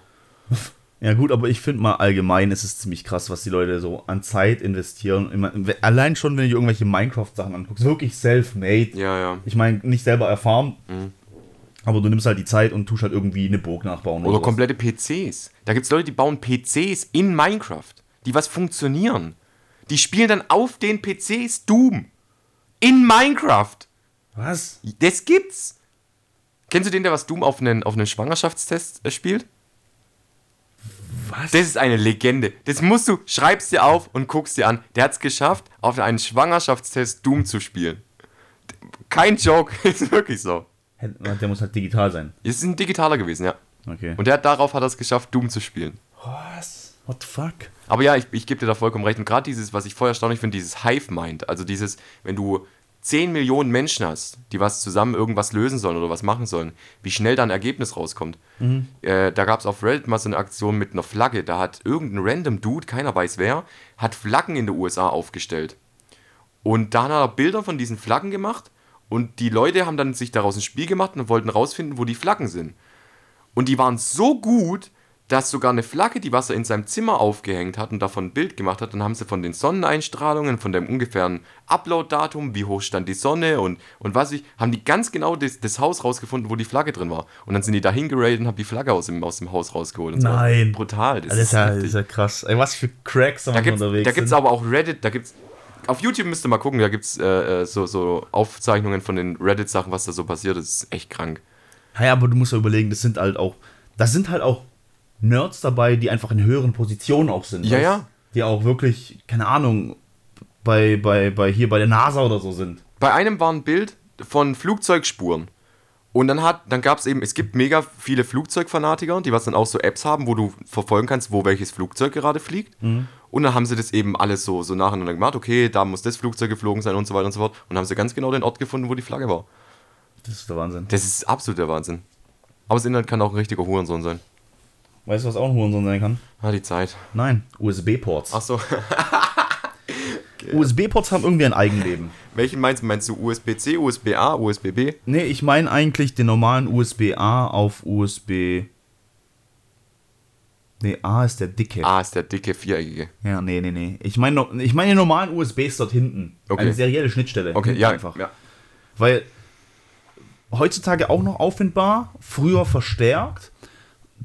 Ja gut, aber ich finde mal allgemein ist es ziemlich krass, was die Leute so an Zeit investieren. Immer- Allein schon, wenn du irgendwelche Minecraft-Sachen anguckst, wirklich self-made. Ja, ja. Ich meine, nicht selber erfahren, aber du nimmst halt die Zeit und tust halt irgendwie eine Burg nachbauen. Oder sowas. komplette PCs. Da gibt es Leute, die bauen PCs in Minecraft, die was funktionieren. Die spielen dann auf den PCs Doom. In Minecraft. Was? Das gibt's. Kennst du den, der was Doom auf einen, auf einen Schwangerschaftstest äh, spielt? Was? Das ist eine Legende. Das musst du, schreibst dir auf und guckst dir an. Der hat es geschafft, auf einen Schwangerschaftstest Doom zu spielen. Kein Joke, ist wirklich so. Der muss halt digital sein. Es ist ein digitaler gewesen, ja. Okay. Und der hat darauf hat er es geschafft, Doom zu spielen. was? What the fuck? Aber ja, ich, ich gebe dir da vollkommen recht. Und gerade dieses, was ich vorher erstaunlich finde, dieses Hive-Mind, also dieses, wenn du 10 Millionen Menschen hast, die was zusammen irgendwas lösen sollen oder was machen sollen, wie schnell da ein Ergebnis rauskommt. Äh, da gab es auf Reddit mal so eine Aktion mit einer Flagge, da hat irgendein random Dude, keiner weiß wer, hat Flaggen in den USA aufgestellt. Und dann hat er Bilder von diesen Flaggen gemacht und die Leute haben dann sich daraus ein Spiel gemacht und wollten rausfinden, wo die Flaggen sind. Und die waren so gut, dass sogar eine Flagge, die was er in seinem Zimmer aufgehängt hat und davon ein Bild gemacht hat, dann haben sie von den Sonneneinstrahlungen, von dem ungefähren Upload-Datum, wie hoch stand die Sonne und, und was ich, haben die ganz genau das, das Haus rausgefunden, wo die Flagge drin war. Und dann sind die da hingeradet und haben die Flagge aus dem, aus dem Haus rausgeholt. Und Nein. Brutal. Das Das ist ja, das ist ja krass. Ey, was für Cracks da Da gibt's, unterwegs da gibt's sind. aber auch Reddit, da gibt's. Auf YouTube müsst ihr mal gucken, da gibt's äh, äh, so, so Aufzeichnungen von den Reddit-Sachen, was da so passiert ist. Das ist echt krank. Ja, aber du musst ja überlegen, das sind halt auch, das sind halt auch Nerds dabei, die einfach in höheren Positionen auch sind. Ja, ja. Die auch wirklich, keine Ahnung, bei, bei, bei hier bei der NASA oder so sind. Bei einem war ein Bild von Flugzeugspuren. Und dann hat, dann gab es eben, es gibt mega viele Flugzeugfanatiker, die was dann auch so Apps haben, wo du verfolgen kannst, wo welches Flugzeug gerade fliegt. Und dann haben sie das eben alles so, so nacheinander gemacht, okay, da muss das Flugzeug geflogen sein und so weiter und so fort. Und haben sie ganz genau den Ort gefunden, wo die Flagge war. Das ist der Wahnsinn. Das ist absolut der Wahnsinn. Aber das Internet kann auch ein richtiger Hurensohn sein. Weißt du, was auch ein Hurensohn sein kann? Ah, die Zeit. Nein, USB-Ports. Ach so. USB-Ports haben irgendwie ein Eigenleben. Welchen meinst du? Meinst du USB-C, USB-A, USB-B? Nee, ich meine eigentlich den normalen USB-A auf USB. Nee, A ist der dicke. A ist der dicke viereckige. Ja, nee, nee, nee. Ich meine ich mein den normalen USBs dort hinten. Okay. Eine serielle Schnittstelle. Okay, ja, einfach. ja. Weil heutzutage auch noch auffindbar, früher verstärkt.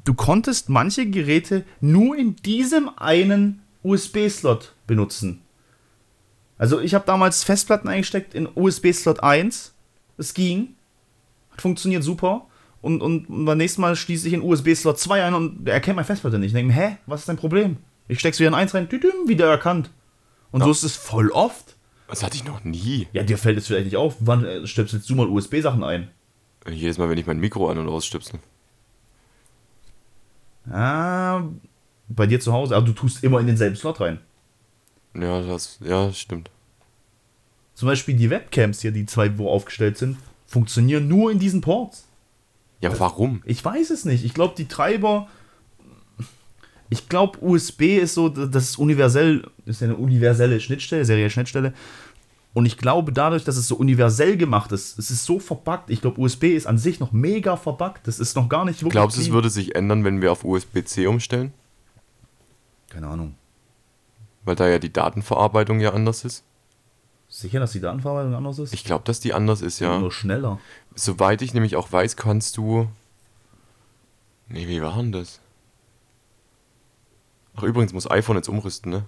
Du konntest manche Geräte nur in diesem einen USB-Slot benutzen. Also ich habe damals Festplatten eingesteckt in USB-Slot 1. Es ging. Hat funktioniert super. Und, und, und beim nächsten Mal schließe ich in USB-Slot 2 ein und er erkennt meine Festplatte nicht. Ich denke mir, hä, was ist dein Problem? Ich steck's wieder in 1 rein, tütüm, wieder erkannt. Und so ist es voll oft. Das hatte ich noch nie. Ja, dir fällt es vielleicht nicht auf. Wann äh, stöpselst du mal USB-Sachen ein? Jedes Mal, wenn ich mein Mikro an- und ausstöpsel. Ah, bei dir zu Hause. Aber du tust immer in denselben Slot rein. Ja, das, ja, stimmt. Zum Beispiel die Webcams hier, die zwei, wo aufgestellt sind, funktionieren nur in diesen Ports. Ja, warum? Ich weiß es nicht. Ich glaube, die Treiber. Ich glaube, USB ist so, das ist universell, ist ja eine universelle Schnittstelle, serielle Schnittstelle. Und ich glaube, dadurch, dass es so universell gemacht ist, es ist so verbuggt. Ich glaube, USB ist an sich noch mega verbuggt. Das ist noch gar nicht wirklich. Glaubst du, es würde sich ändern, wenn wir auf USB-C umstellen? Keine Ahnung. Weil da ja die Datenverarbeitung ja anders ist. Sicher, dass die Datenverarbeitung anders ist? Ich glaube, dass die anders ist, ja. Nur schneller. Soweit ich nämlich auch weiß, kannst du. Nee, wie war denn das? Ach, übrigens muss iPhone jetzt umrüsten, ne?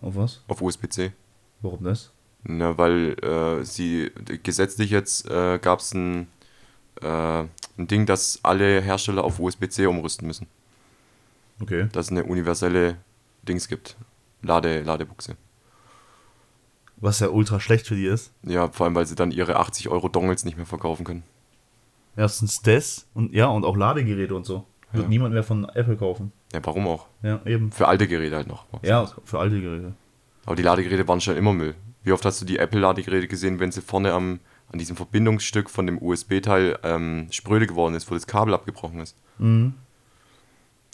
Auf was? Auf USB-C. Warum das? Na, weil äh, sie gesetzlich jetzt äh, gab es ein, äh, ein Ding, dass alle Hersteller auf USB-C umrüsten müssen. Okay. Dass es eine universelle Dings gibt. Lade, Ladebuchse. Was ja ultra schlecht für die ist. Ja, vor allem, weil sie dann ihre 80 Euro Dongles nicht mehr verkaufen können. Erstens das und ja, und auch Ladegeräte und so. Wird Ja. niemand mehr von Apple kaufen. Ja, warum auch? Ja, eben. Für alte Geräte halt noch. Ja, für alte Geräte. Aber die Ladegeräte waren schon immer Müll. Wie oft hast du die Apple-Ladegeräte gesehen, wenn sie vorne am, an diesem Verbindungsstück von dem USB-Teil ähm, spröde geworden ist, wo das Kabel abgebrochen ist? Mhm.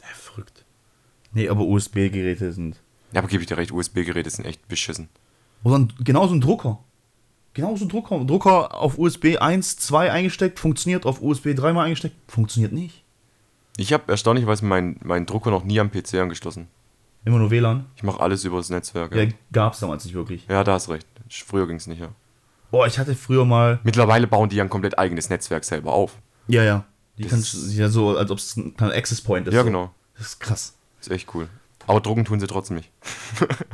Ja, verrückt. Nee, aber USB-Geräte sind. Ja, aber gebe ich dir recht, USB-Geräte sind echt beschissen. Oder ein, genauso ein Drucker. Genauso ein Drucker. Ein Drucker auf USB 1, 2 eingesteckt, funktioniert, auf USB 3 mal eingesteckt, funktioniert nicht. Ich habe erstaunlicherweise meinen mein Drucker noch nie am PC angeschlossen. Immer nur WLAN. Ich mache alles über das Netzwerk. Ja, Ja, gab's damals nicht wirklich. ja da hast recht. Früher ging es nicht, ja. Boah, ich hatte früher mal. Mittlerweile bauen die ja ein komplett eigenes Netzwerk selber auf. Ja, ja. Die Das- kannst ja so, als ob es ein Access Point ist. Ja, so. genau. Das ist krass. Ist echt cool. Aber drucken tun sie trotzdem nicht.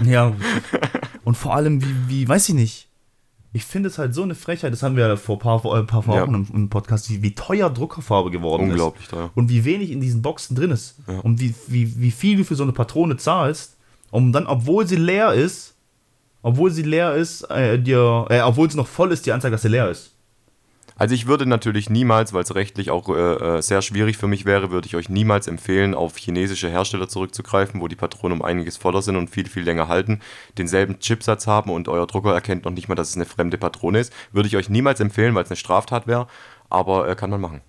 Ja. Und vor allem, wie, wie, weiß ich nicht. Ich finde es halt so eine Frechheit, das haben wir ja vor ein paar, äh, paar Ja. Wochen im, im Podcast, wie, wie teuer Druckerfarbe geworden ist. Unglaublich teuer. Und wie wenig in diesen Boxen drin ist. Ja. Und wie, wie, wie viel du für so eine Patrone zahlst, um dann, obwohl sie leer ist, obwohl sie leer ist, äh, dir, äh, obwohl sie noch voll ist, die Anzeige, dass sie leer ist. Also ich würde natürlich niemals, weil es rechtlich auch äh, äh, sehr schwierig für mich wäre, würde ich euch niemals empfehlen, auf chinesische Hersteller zurückzugreifen, wo die Patronen um einiges voller sind und viel, viel länger halten, denselben Chipsatz haben und euer Drucker erkennt noch nicht mal, dass es eine fremde Patrone ist. Würde ich euch niemals empfehlen, weil es eine Straftat wäre, aber äh, kann man machen.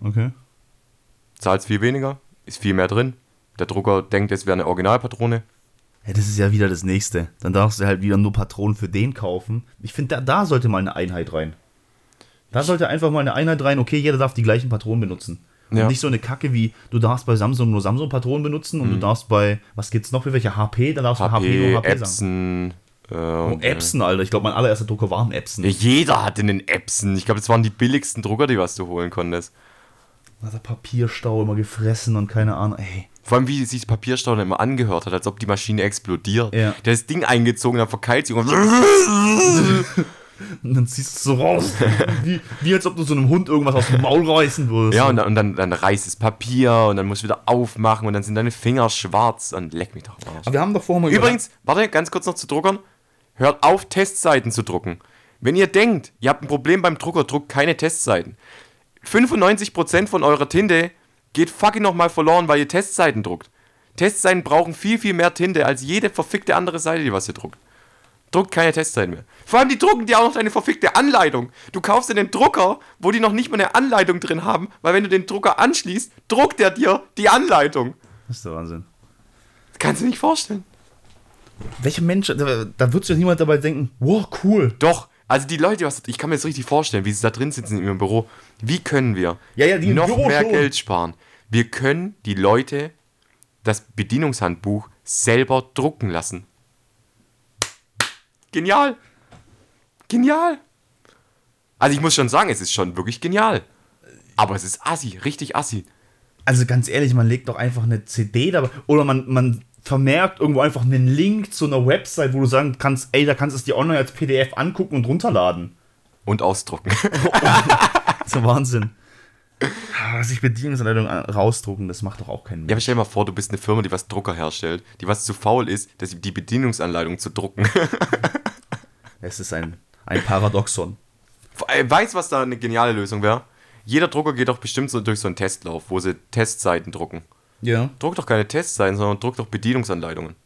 Okay. Zahlst viel weniger, ist viel mehr drin. Der Drucker denkt, es wäre eine Originalpatrone. Ja, das ist ja wieder das Nächste. Dann darfst du halt wieder nur Patronen für den kaufen. Ich finde, da, da sollte mal eine Einheit rein. Da sollte einfach mal eine Einheit rein, okay, jeder darf die gleichen Patronen benutzen. Und Ja. nicht so eine Kacke wie, du darfst bei Samsung nur Samsung-Patronen benutzen und du darfst bei, was gibt's noch für welche? HP, da darfst du HP HP, nur HP sagen. Epson. Äh, Oh, und, Epson, Alter. Ich glaube, mein allererster Drucker war ein Epson. Ja, jeder hatte einen Epson. Ich glaube, das waren die billigsten Drucker, die was du holen konntest. Da hat der Papierstau immer gefressen und keine Ahnung. Ey. Vor allem, wie sich das Papierstau dann immer angehört hat, als ob die Maschine explodiert. Ja. Der ist das Ding eingezogen, dann verkeilt sich und Und dann ziehst du so raus. wie, wie als ob du so einem Hund irgendwas aus dem Maul reißen würdest. Ja, und, dann, und dann, dann reißt das Papier und dann musst du wieder aufmachen und dann sind deine Finger schwarz und leck mich doch Arsch. Aber wir haben doch vorher mal Übrigens, warte, ganz kurz noch zu Druckern. Hört auf, Testseiten zu drucken. Wenn ihr denkt, ihr habt ein Problem beim Drucker, druckt keine Testseiten. 95% von eurer Tinte geht fucking nochmal verloren, weil ihr Testseiten druckt. Testseiten brauchen viel, viel mehr Tinte als jede verfickte andere Seite, die was ihr druckt. Druckt keine Testseiten mehr. Vor allem, die drucken dir auch noch deine verfickte Anleitung. Du kaufst dir den Drucker, wo die noch nicht mal eine Anleitung drin haben, weil wenn du den Drucker anschließt, druckt er dir die Anleitung. Das ist der Wahnsinn. Das kannst du nicht vorstellen. Welcher Mensch, da, wird sich niemand dabei denken, wow, cool. Doch, also die Leute, was, ich kann mir das richtig vorstellen, wie sie da drin sitzen in ihrem Büro. Wie können wir Ja, ja, noch Büro mehr schon. Geld sparen? Wir können die Leute das Bedienungshandbuch selber drucken lassen. Genial. Genial. Also ich muss schon sagen, es ist schon wirklich genial. Aber es ist assi, richtig assi. Also ganz ehrlich, man legt doch einfach eine CD dabei. Oder man, man vermerkt irgendwo einfach einen Link zu einer Website, wo du sagen kannst, ey, da kannst du es dir online als PDF angucken und runterladen. Und ausdrucken. Das ist ja Wahnsinn. Aber Sich Bedienungsanleitung rausdrucken, das macht doch auch keinen Ja, aber stell dir mal vor, du bist eine Firma, die was Drucker herstellt, die was zu faul ist, dass die Bedienungsanleitung zu drucken. Es ist ein, ein Paradoxon. Weißt du, was da eine geniale Lösung wäre? Jeder Drucker geht doch bestimmt so durch so einen Testlauf, wo sie Testseiten drucken. Ja. Druck doch keine Testseiten, sondern druck doch Bedienungsanleitungen.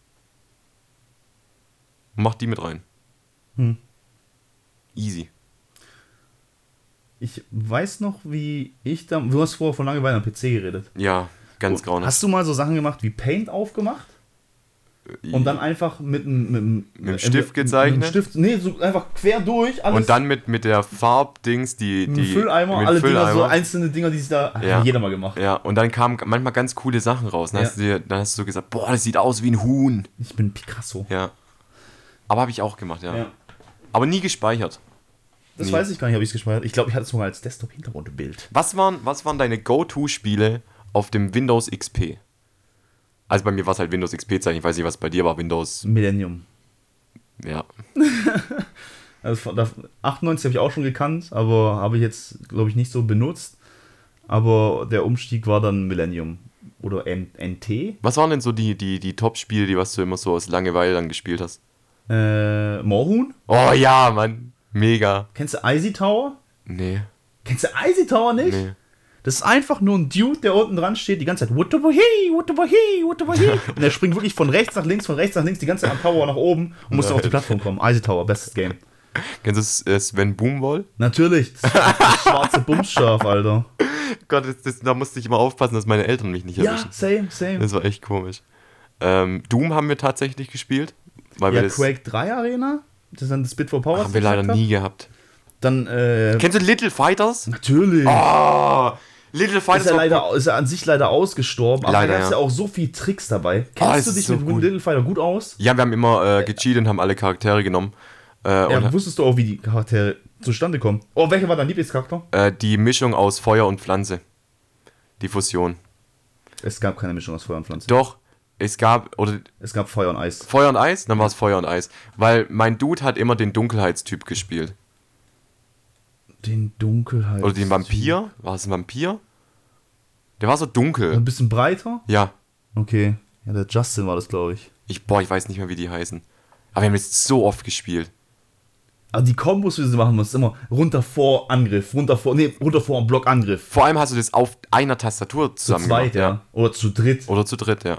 Und mach die mit rein. Hm. Easy. Ich weiß noch, wie ich da. Du hast vorher von Langeweile am PC geredet. Ja, ganz grauenhaft. Hast du mal so Sachen gemacht wie Paint aufgemacht? Und dann einfach mit einem dem Stift gezeichnet? Mit einem Stift, nee, so einfach quer durch, alles Und dann mit, mit der Farbdings, die. die Fülleimer, alle Dinger, so Fülleimer. einzelne Dinger, die sich da. Ja. Hat jeder mal gemacht. Ja, und dann kamen manchmal ganz coole Sachen raus. Dann, Ja. hast du dir, dann hast du so gesagt, boah, das sieht aus wie ein Huhn. Ich bin Picasso. Ja. Aber habe ich auch gemacht, ja. Ja. Aber nie gespeichert. Das Nee. weiß ich gar nicht, habe ich es gespeichert. Ich glaube, ich hatte es sogar als Desktop-Hintergrundbild. Was waren, was waren deine Go-To-Spiele auf dem Windows XP? Also bei mir war es halt Windows XP zeichen. Ich weiß nicht, was bei dir war. Windows, Millennium. ja. Also von- da- 98 habe ich auch schon gekannt, aber habe ich jetzt, glaube ich, nicht so benutzt. Aber der Umstieg war dann Millennium. Oder M NT. Was waren denn so die, die, die Top-Spiele, die was du immer so aus Langeweile dann gespielt hast? Äh, Moorhuhn. Oh ja, Mann. Mega. Kennst du Icy Tower? Nee, Kennst du Icy Tower nicht? nee. Das ist einfach nur ein Dude, der unten dran steht, die ganze Zeit Wutabahi, Wutabahi, Wutabahi. Und der springt wirklich von rechts nach links, von rechts nach links, die ganze Zeit am Tower nach oben und muss auf die Plattform kommen. Icy Tower, bestes Game. Kennst du äh, Sven Boomwall? Natürlich, das, das schwarze Bumsschaf, Alter. Gott, das, das, da musste ich immer aufpassen, dass meine Eltern mich nicht Ja, erwischen. same, same. Das war echt komisch. Ähm, Doom haben wir tatsächlich gespielt. Weil Ja, wir das Quake 3 Arena, das ist dann das Bit for Power. haben wir leider nie gehabt. Dann, äh, Kennst du Little Fighters? natürlich. Oh, Little Fighters ist, er leider, ist er an sich leider ausgestorben, aber Leider, da gab es ja. ja. auch so viel Tricks dabei. Ah, Kennst es du dich so mit gut. Little Fighter gut aus? Ja, wir haben immer äh, gecheatet und haben alle Charaktere genommen. Äh, Ja, und, wusstest du auch, wie die Charaktere zustande kommen? Oh, welcher war dein Lieblingscharakter? äh, die Mischung aus Feuer und Pflanze. Die Fusion. Es gab keine Mischung aus Feuer und Pflanze. Doch, es gab, oder Es gab Feuer und Eis. Feuer und Eis, dann war es Feuer und Eis. Weil mein Dude hat immer den Dunkelheitstyp gespielt. Den Dunkelheit. Oder den Vampir. War es ein Vampir? Der war so dunkel. Ein bisschen breiter? Ja. Okay. Ja, der Justin war das, glaube ich. Ich, boah, ich weiß nicht mehr, wie die heißen. Aber wir haben jetzt so oft gespielt. Aber die Kombos, die du machen musst, immer runter vor Angriff, runter vor, nee, runter vor Block Angriff. Vor allem hast du das auf einer Tastatur Zu zusammen zweit, gemacht, ja. Oder zu dritt. Oder zu dritt, ja.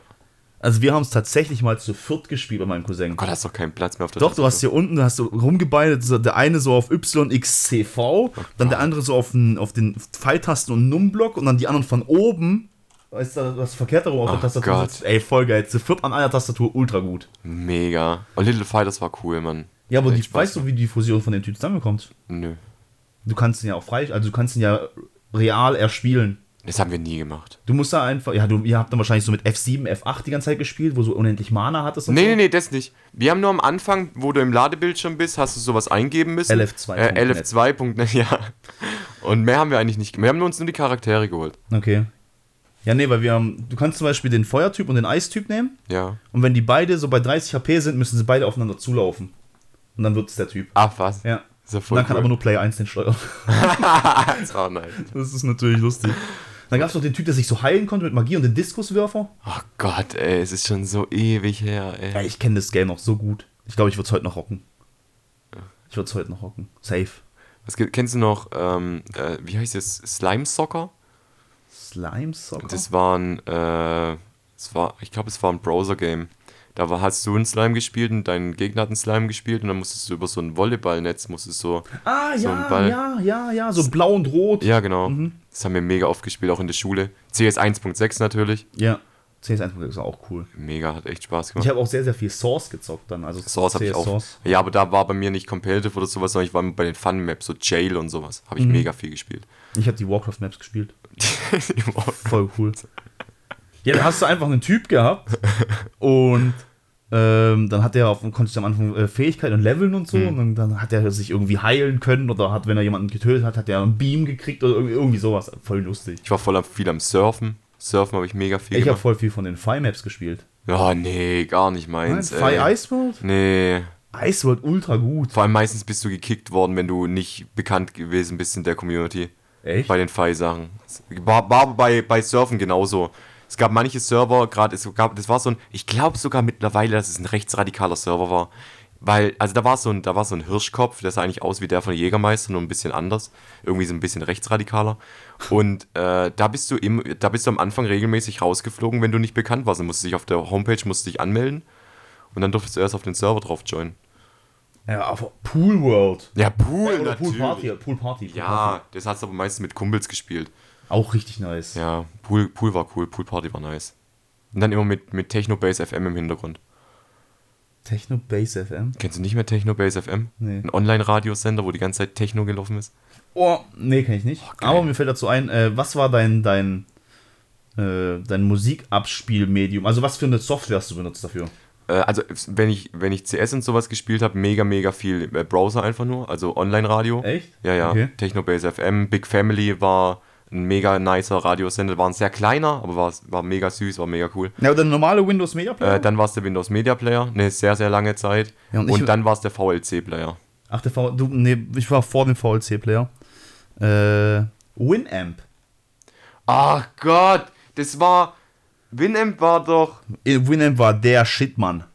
Also wir haben es tatsächlich mal zu viert gespielt bei meinem Cousin. Gott, hast doch keinen Platz mehr auf der Doch, du hast hier unten, du hast so rumgebeidet, so der eine so auf YXCV, dann der andere so auf den, auf den Pfeiltasten und Num-Block und dann die anderen von oben. Weißt du, das verkehrt darum auf der Ach Tastatur Gott. sitzt. Ey, voll geil. Zu viert an einer Tastatur, ultra gut. Mega. Und Little Fighters war cool, Mann. Ja, aber die, weißt du, wie die Fusion von dem Typ zusammenkommt? Nö. Du kannst ihn ja auch frei, also du kannst ihn ja real erspielen. Das haben wir nie gemacht. Du musst da einfach, ja, du, ihr habt dann wahrscheinlich so mit F7, F8 die ganze Zeit gespielt, wo du unendlich Mana hattest und Nee, so. nee, nee, das nicht. Wir haben nur am Anfang, wo du im Ladebildschirm bist, hast du sowas eingeben müssen. LF2.net. Äh, LF2.net, ja. Und mehr haben wir eigentlich nicht. Wir haben uns nur die Charaktere geholt. Okay. Ja, nee, weil wir haben, du kannst zum Beispiel den Feuertyp und den Eistyp nehmen Ja. und wenn die beide so bei 30 HP sind, müssen sie beide aufeinander zulaufen. Und dann wird es der Typ. Ach, was? Ja. Ist ja Und voll dann kann aber cool. nur Player 1 den steuern. Das war nice. Das ist natürlich lustig. Dann gab es noch den Typ, der sich so heilen konnte mit Magie und den Diskuswerfer. Oh Gott, ey, es ist schon so ewig her, ey. Ja, ich kenne das Game noch so gut. Ich glaube, ich würde es heute noch rocken. Ich würde es heute noch rocken. Safe. Was, kennst du noch, ähm, äh, wie heißt das? Slime Soccer? Slime Soccer? Das war ein, äh, es war, ich glaube, es war ein Browser-Game. Da war, hast du einen Slime gespielt und dein Gegner hat einen Slime gespielt und dann musstest du über so ein Volleyballnetz, musstest so, ah, so ja, Ball. ja, ja, ja. So blau und rot. ja genau, Mhm. das haben wir mega oft gespielt, auch in der Schule. CS 1.6 natürlich, Ja. CS1 ist auch cool. mega, hat echt Spaß Ich gemacht. habe auch sehr, sehr viel Source gezockt dann. Also Source habe ich CS auch. Source. Ja, aber da war bei mir nicht Competitive oder sowas, sondern ich war bei den Fun-Maps, so Jail und sowas, habe ich Mhm. mega viel gespielt. Ich habe die Warcraft-Maps gespielt. Voll cool. Ja, da hast du einfach einen Typ gehabt und Ähm, dann hat er auf, konnte ich am Anfang äh, Fähigkeiten und Leveln und so. Und dann, hat er sich irgendwie heilen können oder hat, wenn er jemanden getötet hat, hat er einen Beam gekriegt oder irgendwie, irgendwie sowas. Voll lustig. Ich war voll am, viel am Surfen. Surfen habe ich mega viel Ich habe voll viel von den Fire Maps gespielt. Ja, nee, gar nicht meins. Fire ey. Ice World? Nee. Ice World ultra gut. Vor allem meistens bist du gekickt worden, wenn du nicht bekannt gewesen bist in der Community. Echt? Bei den Fire-Sachen. War, war bei, bei Surfen genauso. Es gab manche Server, gerade es gab, das war so ein, ich glaube sogar mittlerweile, dass es ein rechtsradikaler Server war. Weil, also da war so ein, da war so ein Hirschkopf, der sah eigentlich aus wie der von Jägermeister, nur ein bisschen anders. Irgendwie so ein bisschen rechtsradikaler. Und äh, da bist du im, da bist du am Anfang regelmäßig rausgeflogen, wenn du nicht bekannt warst. Du musst dich auf der Homepage musst dich anmelden und dann durftest du erst auf den Server drauf joinen. Ja, aber Pool World. Ja, Pool, Oder Pool natürlich. Party. Pool Party. Pool Ja, Party. das hast du aber meistens mit Kumpels gespielt. Auch richtig nice. Ja, Pool, Pool war cool, Pool Party war nice. Und dann immer mit, mit Techno Base FM im Hintergrund. Techno Base FM. Kennst du nicht mehr Techno Base FM? Nee. Ein Online-Radiosender, wo die ganze Zeit Techno gelaufen ist. Oh, nee, kann ich nicht. geil. Aber mir fällt dazu ein, äh, was war dein, dein, äh, dein Musikabspielmedium? Also was für eine Software hast du benutzt dafür? Äh, also, wenn ich, wenn ich CS und sowas gespielt habe, mega, mega viel äh, Browser einfach nur, also Online-Radio. Echt? Ja, ja. Okay. Techno Base FM, Big Family war ein mega nicer Radiosender, war ein sehr kleiner, aber war, war mega süß, war mega cool. Ja, der normale Windows Media Player? Äh, dann war es der Windows Media Player, eine sehr, sehr lange Zeit. Ja, und und dann war es der VLC Player. Ach, der v du, nee, ich war vor dem VLC Player. Äh, Winamp. Ach Gott, das war. Winamp war doch. Äh, Winamp war der Shit, Mann.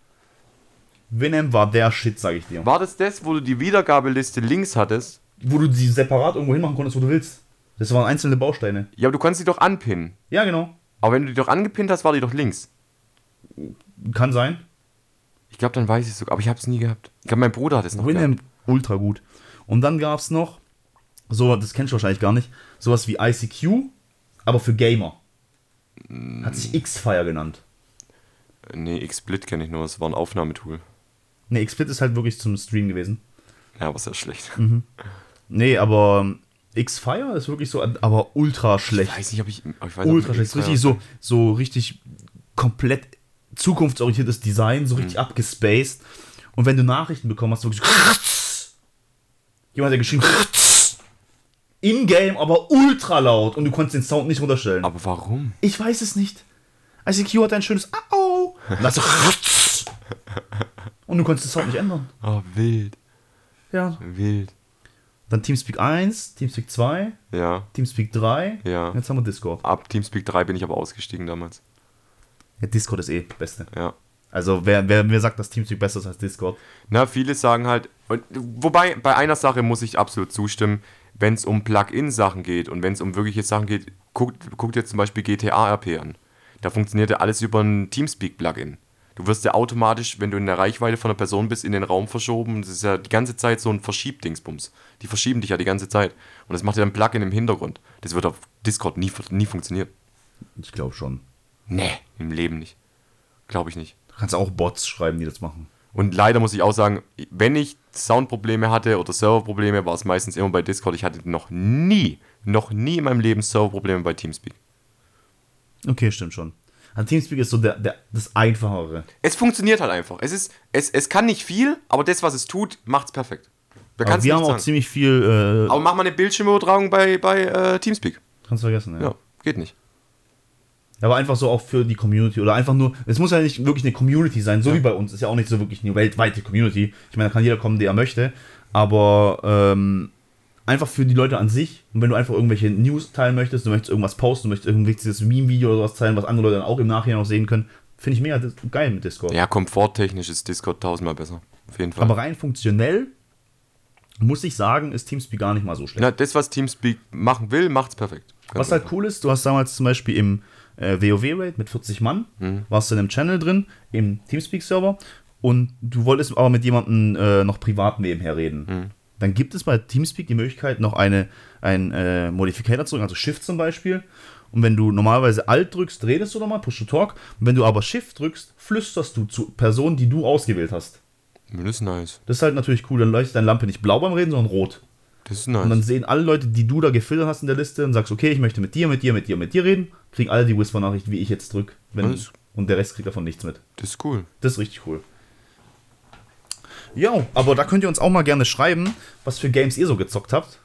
Winamp war der Shit, sag ich dir. War das das, wo du die Wiedergabeliste links hattest? Wo du sie separat irgendwo hinmachen konntest, wo du willst. Das waren einzelne Bausteine. Ja, aber du konntest sie doch anpinnen. Ja, genau. Aber wenn du die doch angepinnt hast, war die doch links. Kann sein. Ich glaube, dann weiß ich es sogar. Aber ich habe es nie gehabt. Ich glaube, mein Bruder hat es noch gehabt. Winamp ultra gut. Und dann gab es noch, so, das kennst du wahrscheinlich gar nicht, sowas wie ICQ, aber für Gamer. Hat sich X-Fire genannt. Nee, XSplit kenne ich nur. Das war ein Aufnahmetool. Ne, XSplit ist halt wirklich zum Stream gewesen. Ja, aber sehr schlecht. Nee, aber ähm, X-Fire ist wirklich so, aber ultra schlecht. Ich weiß nicht, ob ich. ob ich weiß, ultra ob ich schlecht. Richtig so, so richtig komplett zukunftsorientiertes Design, so richtig abgespaced. Und wenn du Nachrichten bekommen hast, wirklich so, jemand hat geschrieben, in-game, aber ultra laut und du konntest den Sound nicht runterstellen. Aber warum? Ich weiß es nicht. ICQ hat ein schönes Au und dann so und du konntest den Sound nicht ändern. Oh, wild. Ja. Wild. Dann Teamspeak 1, Teamspeak 2, Ja. Teamspeak 3. Ja. Jetzt haben wir Discord. Ab Teamspeak 3 bin ich aber ausgestiegen damals. Ja, Discord ist eh das Beste. Ja. Also wer, wer mir sagt, dass Teamspeak besser ist als Discord. Na, viele sagen halt, und, wobei bei einer Sache muss ich absolut zustimmen, wenn es um Plugin-Sachen geht und wenn es um wirkliche Sachen geht, guckt, guckt jetzt zum Beispiel GTA RP an. Da funktioniert ja alles über ein Teamspeak-Plugin. Du wirst ja automatisch, wenn du in der Reichweite von einer Person bist, in den Raum verschoben. Das ist ja die ganze Zeit so ein Verschiebdingsbums. Die verschieben dich ja die ganze Zeit. Und das macht ja ein Plugin im Hintergrund. Das wird auf Discord nie, nie funktionieren. Ich glaube schon. Nee, im Leben nicht. Glaube ich nicht. Du kannst auch Bots schreiben, die das machen. Und leider muss ich auch sagen, wenn ich Soundprobleme hatte oder Serverprobleme, war es meistens immer bei Discord. Ich hatte noch nie, noch nie in meinem Leben Serverprobleme bei Teamspeak. Okay, stimmt schon. Also Teamspeak ist so der, der, das Einfachere. Es funktioniert halt einfach. Es, ist, es, es kann nicht viel, aber das, was es tut, macht es perfekt. Wir haben nichts auch sagen. ziemlich viel. Äh, Aber mach mal eine Bildschirmübertragung bei, bei äh, Teamspeak. kannst vergessen, ja. Ja, geht nicht. Aber einfach so auch für die Community oder einfach nur. Es muss ja nicht wirklich eine Community sein, so wie bei uns. Ist ja auch nicht so wirklich eine weltweite Community. Ich meine, da kann jeder kommen, der möchte. Aber ähm, einfach für die Leute an sich. Und wenn du einfach irgendwelche News teilen möchtest, du möchtest irgendwas posten, du möchtest irgendein wichtiges Meme-Video oder sowas teilen, was andere Leute dann auch im Nachhinein noch sehen können, finde ich mega geil mit Discord. Ja, komforttechnisch ist Discord tausendmal besser. Auf jeden Fall. Aber rein funktionell muss ich sagen, ist Teamspeak gar nicht mal so schlecht. Na, das, was Teamspeak machen will, macht's perfekt. Ganz Was halt einfach. cool ist, du hast damals zum Beispiel im äh, WoW-Raid mit 40 Mann, warst du in einem Channel drin, im Teamspeak-Server, und du wolltest aber mit jemandem äh, noch privat nebenher reden. Dann gibt es bei Teamspeak die Möglichkeit, noch eine, ein äh, Modificator zu drücken, also Shift zum Beispiel. Und wenn du normalerweise Alt drückst, redest du nochmal, Push to Talk. Und wenn du aber Shift drückst, flüsterst du zu Personen, die du ausgewählt hast. Das ist nice. Das ist halt natürlich cool, dann leuchtet deine Lampe nicht blau beim Reden, sondern rot. Das ist Und dann nice. sehen alle Leute, die du da gefiltert hast in der Liste und sagst, okay, ich möchte mit dir, mit dir, mit dir, mit dir reden, kriegen alle die Whisper-Nachricht, wie ich jetzt drücke, wenn Und der Rest kriegt davon nichts mit. Das ist cool. Das ist richtig cool. Ja, aber da könnt ihr uns auch mal gerne schreiben, was für Games ihr so gezockt habt.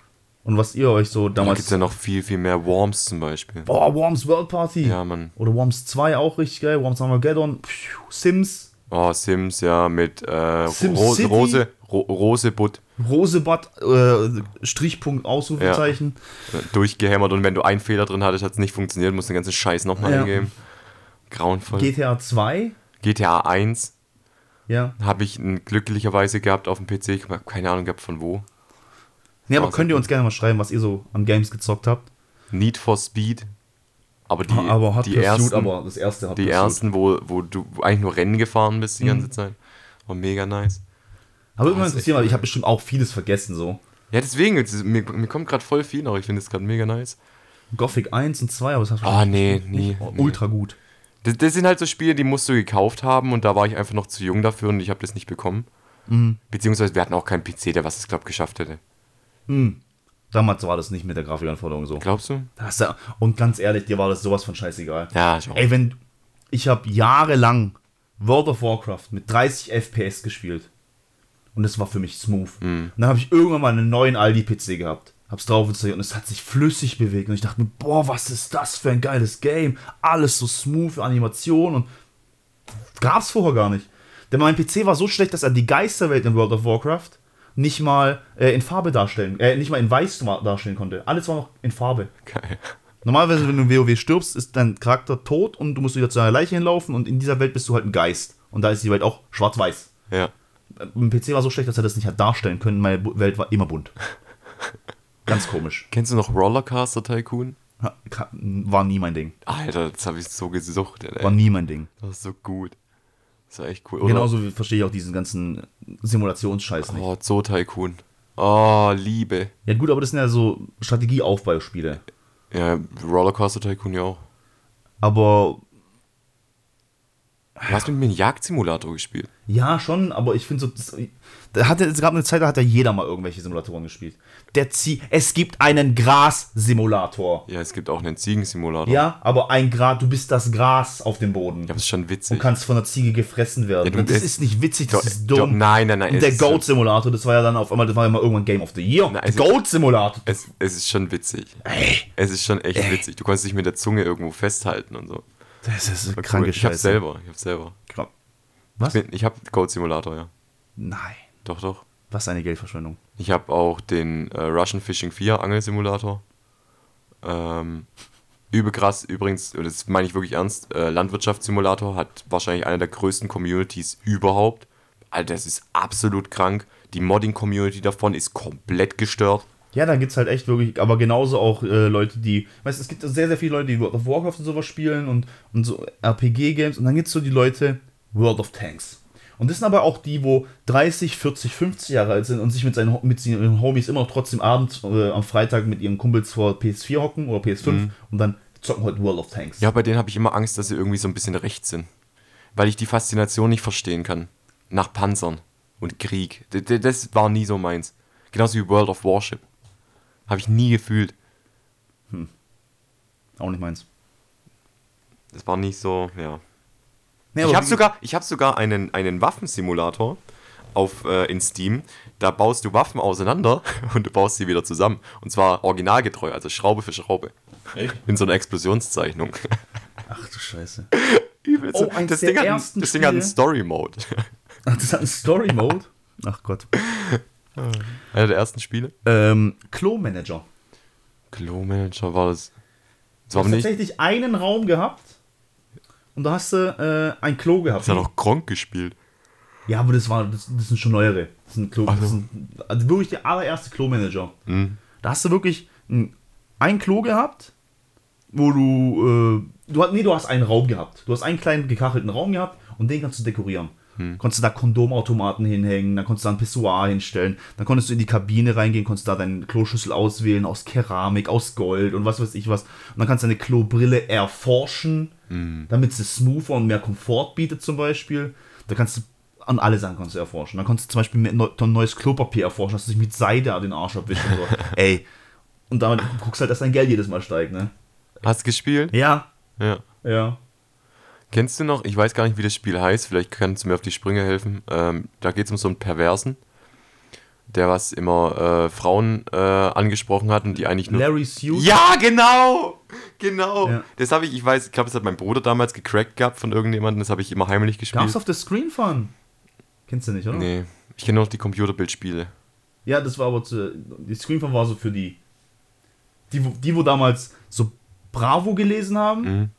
Und was ihr euch so Da damals. gibt es ja noch viel, viel mehr Worms zum Beispiel. Boah, Worms World Party. Ja, Mann. Oder Worms 2 auch richtig geil. Worms Armageddon. Pfiuh, Sims. Oh, Sims, ja, mit äh, Sim Ro City? Rose, Ro Rosebud Rosebud, äh, Strichpunkt, Ausrufezeichen. äh, durchgehämmert und wenn du einen Fehler drin hattest, hat es nicht funktioniert, musst den ganzen Scheiß nochmal Ja. eingeben. Grauenvoll. GTA 2. GTA 1 Ja. habe ich glücklicherweise gehabt auf dem PC. Ich habe keine Ahnung gehabt von wo. Nee, aber Außer- könnt ihr uns gerne mal schreiben, was ihr so an Games gezockt habt? Need for Speed. Aber die, aber Hot die Pursuit, ersten, aber das erste Hot die Pursuit. ersten wo, wo du eigentlich nur Rennen gefahren bist die Mhm. ganze Zeit. War mega nice. Aber immer Ah, ist interessiert, weil ich habe bestimmt auch vieles vergessen so. Ja, deswegen, mir, mir kommt gerade voll viel noch. Ich finde es gerade mega nice. Gothic 1 und 2, aber das hast du Ah, nee, nie. Oh, nee. Ultra gut. Das, das sind halt so Spiele, die musst du gekauft haben und da war ich einfach noch zu jung dafür und ich habe das nicht bekommen. Mhm. Beziehungsweise wir hatten auch keinen PC, der was es, glaube geschafft hätte. Mhm. Damals war das nicht mit der Grafikanforderung so. Glaubst du? Du- Und ganz ehrlich, dir war das sowas von scheißegal. Ja, ich auch. Ey, wenn. Ich habe jahrelang World of Warcraft mit 30 FPS gespielt. Und das war für mich smooth. Und dann habe ich irgendwann mal einen neuen Aldi-PC gehabt. Hab's drauf installiert und es hat sich flüssig bewegt. Und ich dachte mir, boah, was ist das für ein geiles Game? Alles so smooth, Animation und gab's vorher gar nicht. Denn mein PC war so schlecht, dass er die Geisterwelt in World of Warcraft nicht mal äh, in Farbe darstellen, äh, nicht mal in Weiß darstellen konnte. Alles war noch in Farbe. Geil. Normalerweise, wenn du in WoW stirbst, ist dein Charakter tot und du musst wieder zu einer Leiche hinlaufen und in dieser Welt bist du halt ein Geist. Und da ist die Welt auch schwarz-weiß. Ja. Mein PC war so schlecht, dass er das nicht hat darstellen können. Meine Welt war immer bunt. Ganz komisch. Kennst du noch Rollercoaster Tycoon? War nie mein Ding. Alter, das habe ich so gesucht. Ey. War nie mein Ding. Das ist so gut. Das ist echt cool. Oder? Genauso verstehe ich auch diesen ganzen Simulationsscheiß nicht. Oh, Zoo Tycoon. Oh, Liebe. Ja gut, aber das sind ja so Strategieaufbauspiele. Ja, Rollercoaster Tycoon ja auch. Aber Du hast mit mir einen Jagdsimulator gespielt. Ja, schon, aber ich finde so. Das, da hatte, es gab eine Zeit, da hat ja jeder mal irgendwelche Simulatoren gespielt. Der Zie es gibt einen Gras-Simulator. Ja, es gibt auch einen Ziegensimulator. Ja, aber ein Gras, du bist das Gras auf dem Boden. Ja, das ist schon witzig. kannst von der Ziege gefressen werden. Ja, du- das es- ist nicht witzig, das Doch, ist doch, dumm. nein, nein, nein. Und der Goat-Simulator, das war ja dann auf einmal, das war ja mal irgendwann Game of the Year. Nein, es ist- Goat-Simulator. Es, es ist schon witzig. Ey, Es ist schon echt witzig. Du konntest dich mit der Zunge irgendwo festhalten und so. Das ist eine kranke cool. Ich hab's Scheiße. selber. Ich hab's selber. Gra- Was? Ich, bin- ich hab Goat Simulator, ja. Nein. Doch, doch. Was eine Geldverschwendung. Ich habe auch den äh, Russian Fishing 4 Angelsimulator. Ähm, übel krass, übrigens, und das meine ich wirklich ernst, äh, Landwirtschaftssimulator hat wahrscheinlich eine der größten Communities überhaupt. Alter, das ist absolut krank. Die Modding-Community davon ist komplett gestört. Ja, da gibt's halt echt wirklich, aber genauso auch äh, Leute, die, weißt du, es gibt sehr, sehr viele Leute, die World of Warcraft und sowas spielen und, und so RPG-Games und dann gibt's so die Leute World of Tanks. Und das sind aber auch die, wo 30, 40, 50 Jahre alt sind und sich mit seinen mit ihren Homies immer noch trotzdem abends äh, am Freitag mit ihren Kumpels vor PS4 hocken oder PS5 und dann zocken halt World of Tanks. Ja, bei denen habe ich immer Angst, dass sie irgendwie so ein bisschen rechts sind. Weil ich die Faszination nicht verstehen kann. Nach Panzern und Krieg. D- das war nie so meins. Genauso wie World of Warship. Habe ich nie gefühlt. Auch nicht meins. Das war nicht so, ja. Nee, ich habe sogar, ich hab sogar einen, einen Waffensimulator auf, äh, in Steam. Da baust du Waffen auseinander und du baust sie wieder zusammen. Und zwar originalgetreu, also Schraube für Schraube. Echt? In so einer Explosionszeichnung. Ach du Scheiße. Übelst. Oh, das, Ding hat, das Ding hat einen Story-Mode. Ach, das hat einen Story-Mode? Ach Gott. Einer der ersten Spiele. Ähm, Klo-Manager. Klo-Manager war das. Das Du war hast aber nicht. tatsächlich einen Raum gehabt und da hast du äh, ein Klo gehabt. Das hat auch Gronk gespielt. Ja, aber das war, das, das sind schon neuere. Das sind Klo, Ach so. das sind, also wirklich der allererste Klo-Manager. Mhm. Da hast du wirklich ein, ein Klo gehabt, wo du, äh, du hast, nee, du hast einen Raum gehabt. Du hast einen kleinen gekachelten Raum gehabt und den kannst du dekorieren. Konntest du da Kondomautomaten hinhängen, dann konntest du da ein Pissoir hinstellen, dann konntest du in die Kabine reingehen, konntest da deine Kloschüssel auswählen aus Keramik, aus Gold und was weiß ich was. Und dann kannst du deine Klobrille erforschen, damit sie smoother und mehr Komfort bietet zum Beispiel. Da kannst du an alle Sachen kannst du erforschen. Dann kannst du zum Beispiel ein neues Klopapier erforschen, dass du dich mit Seide den Arsch abwischen oder so. Ey. Und damit guckst halt, dass dein Geld jedes Mal steigt, ne? Hast du gespielt? Ja, Ja. ja. Kennst du noch, ich weiß gar nicht, wie das Spiel heißt, vielleicht kannst du mir auf die Sprünge helfen. Ähm, da geht es um so einen Perversen, der was immer äh, Frauen äh, angesprochen hat und die eigentlich nur. Larry Suit. Ja, genau! Genau! Ja. Das habe ich, ich weiß, ich glaube, das hat mein Bruder damals gecrackt gehabt von irgendjemandem, das habe ich immer heimlich gespielt. Gab's auf der Screen Fun. Kennst du nicht, oder? Nee, ich kenne nur noch die Computerbildspiele. Ja, das war aber zu, die Screen Fun war so für die, die, wo- die wo damals so Bravo gelesen haben, Mhm.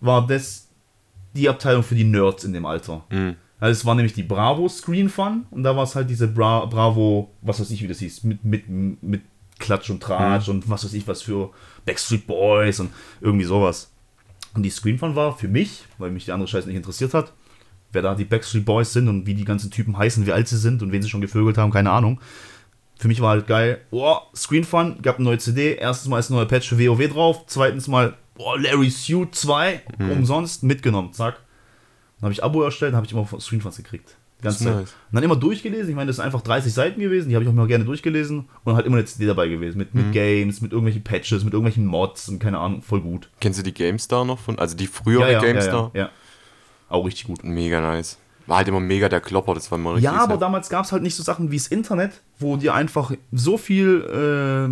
War das die Abteilung für die Nerds in dem Alter. Mhm. Also es war nämlich die Bravo Screen Fun und da war es halt diese Bra Bravo, was weiß ich, wie das hieß, mit, mit, mit Klatsch und Tratsch und was weiß ich, was für Backstreet Boys und irgendwie sowas. Und die Screen Fun war für mich, weil mich der andere Scheiß nicht interessiert hat, wer da die Backstreet Boys sind und wie die ganzen Typen heißen, wie alt sie sind und wen sie schon gevögelt haben, keine Ahnung. Für mich war halt geil, boah, Screen Fun, gab eine neue CD, erstens mal ist ein neuer Patch für WoW drauf, zweitens mal, boah, Larry Suit 2, umsonst, mitgenommen, zack. Dann habe ich Abo erstellt, habe ich immer von Screen Funs gekriegt. Die ganze Zeit. nice. Und dann immer durchgelesen, ich meine, das sind einfach 30 Seiten gewesen, die habe ich auch mal gerne durchgelesen und halt immer eine CD dabei gewesen, mit, mit Games, mit irgendwelchen Patches, mit irgendwelchen Mods und keine Ahnung, voll gut. Kennst du die GameStar noch von, also die frühere GameStar? ja, ja. Auch richtig gut. Mega nice. War halt immer mega der Klopper, das war immer richtig. Ja, aber sad. damals gab es halt nicht so Sachen wie das Internet, wo dir einfach so viel,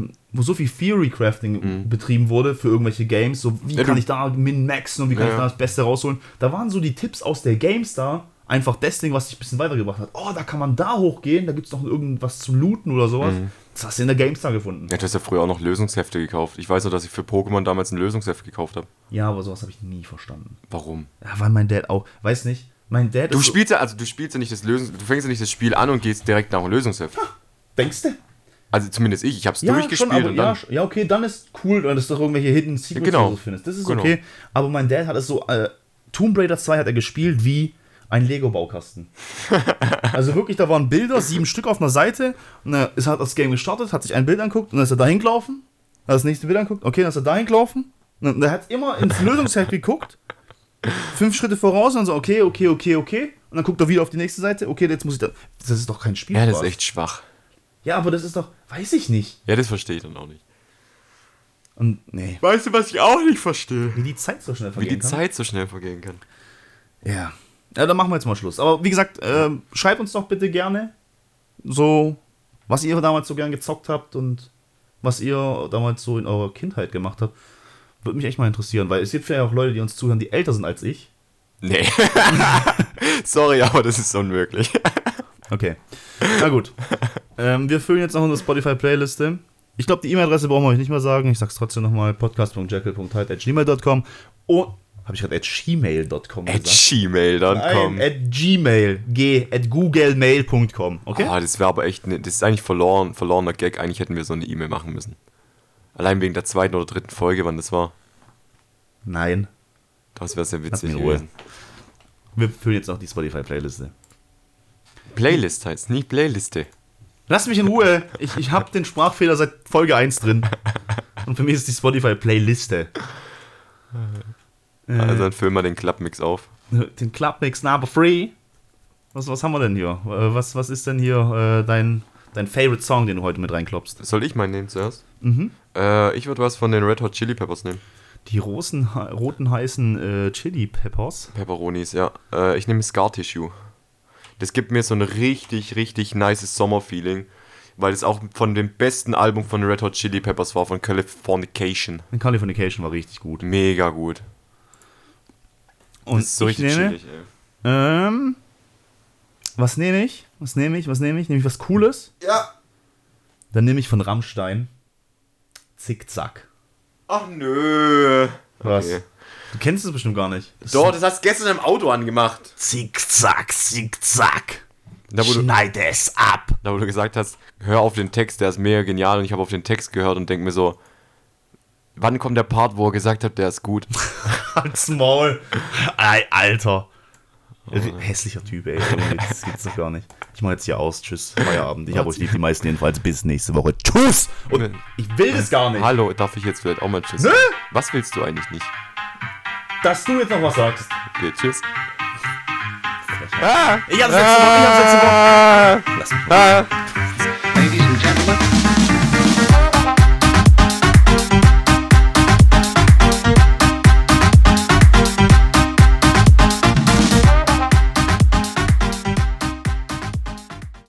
äh, wo so viel Theory Crafting betrieben wurde für irgendwelche Games. So, wie Mhm. Ja, kann ich da min-maxen und wie kann Ja, ich da das Beste rausholen? Da waren so die Tipps aus der GameStar einfach das Ding, was dich ein bisschen weitergebracht hat. Oh, da kann man da hochgehen, da gibt es noch irgendwas zum Looten oder sowas. Das hast du in der GameStar gefunden. Mhm. Ja, du hast ja früher auch noch Lösungshefte gekauft. Ich weiß nur, dass ich für Pokémon damals ein Lösungsheft gekauft habe. Ja, aber sowas habe ich nie verstanden. Warum? Ja, weil mein Dad auch, weiß nicht, mein Dad Du ist spielst ja, also du spielst ja nicht das Lösungs, du fängst ja nicht das Spiel an und gehst direkt nach dem Lösungsheft. denkst du? Also zumindest ich, ich hab's Ja, durchgespielt schon, aber, und dann. ja, ja, okay, dann ist cool, wenn du doch irgendwelche Hidden Secrets genau. oder so findest. Das ist Genau. okay. Aber mein Dad hat es so, äh, Tomb Raider 2 hat er gespielt wie ein Lego-Baukasten. also wirklich, da waren Bilder, sieben Stück auf einer Seite. Und er ist, hat das Game gestartet, hat sich ein Bild anguckt und dann ist er dahin gelaufen. Hat das nächste Bild anguckt, okay, dann ist er dahin gelaufen. Und er hat immer ins Lösungsheft geguckt. Fünf Schritte voraus und dann so, okay, okay, okay, okay. Und dann guckt er wieder auf die nächste Seite. Okay, jetzt muss ich da. Das ist doch kein Spiel. ja, das ist echt schwach. Ja, aber das ist doch, weiß ich nicht. Ja, das verstehe ich dann auch nicht. Und nee. Weißt du, was ich auch nicht verstehe? Wie die Zeit so schnell Wie vergehen die kann. Zeit so schnell vergehen kann. Ja. Ja, dann machen wir jetzt mal Schluss. Aber wie gesagt, ähm, schreibt uns doch bitte gerne so, was ihr damals so gern gezockt habt und was ihr damals so in eurer Kindheit gemacht habt. Würde mich echt mal interessieren, weil es gibt ja auch Leute, die uns zuhören, die älter sind als ich. Nee. Sorry, aber das ist unmöglich. Okay. Na gut. ähm, wir füllen jetzt noch unsere Spotify-Playliste. Ich glaube, die E-Mail-Adresse brauchen wir euch nicht mehr sagen. Ich sag's trotzdem nochmal: podcast.jekyll.hyde.gmail.com. Oh, habe ich gerade at gmail.com At gesagt? gmail.com. Nein, at gmail. G, at googlemail.com. Okay? Ah, das wäre aber echt, ne, das ist eigentlich verloren, verlorener Gag. Eigentlich hätten wir so eine E-Mail machen müssen. Allein wegen der zweiten oder dritten Folge, wann das war. Nein. Das wäre sehr witzig mich in Ruhe. gewesen. Wir füllen jetzt noch die Spotify-Playliste. Playlist heißt, nicht Playliste. Lass mich in Ruhe. Ich, ich habe den Sprachfehler seit Folge 1 drin. Und für mich ist die Spotify-Playliste. Also dann füllen wir den Klappmix auf. Den Clubmix Number 3. Was, was haben wir denn hier? Äh, Was, was ist denn hier äh, dein, dein Favorite Song, den du heute mit reinklopst? Soll ich meinen nehmen zuerst? Mhm. Äh, ich würde was von den Red Hot Chili Peppers nehmen. Die rosen, roten heißen äh, Chili Peppers. Pepperonis, ja. Äh, ich nehme Scar Tissue. Das gibt mir so ein richtig, richtig nices Sommerfeeling, weil es auch von dem besten Album von Red Hot Chili Peppers war, von Californication. Und Californication war richtig gut. Mega gut. Und das ist so ich richtig nehme, chillig, ey. ähm, was nehme ich? Was nehme ich? Was nehme ich? Nehme ich was Cooles? Ja. Dann nehme ich von Rammstein Zickzack. Ach nö. Was? Okay. Du kennst es bestimmt gar nicht. Das Doch, das hast du gestern im Auto angemacht. Zickzack, Zickzack. Da wo, du, Schneide es ab. da wo du gesagt hast, hör auf den Text, der ist mega genial und ich habe auf den Text gehört und denke mir so, wann kommt der Part, wo er gesagt hat, der ist gut? Halt's Maul. Ei, Alter. Hässlicher Typ, ey. Das gibt's doch gar nicht. Ich mach jetzt hier aus. Tschüss. Feierabend. Ich habe euch lieb, die meisten jedenfalls. Bis nächste Woche. Tschüss. Und ich will das gar nicht. Hallo, darf ich jetzt vielleicht auch mal Tschüss? Nö. Was willst du eigentlich nicht? Dass du jetzt noch was sagst. Okay, tschüss. Ah, ich hab's letzte Woche. Ich hab's letzte Woche. Lass mich. Ladies and gentlemen,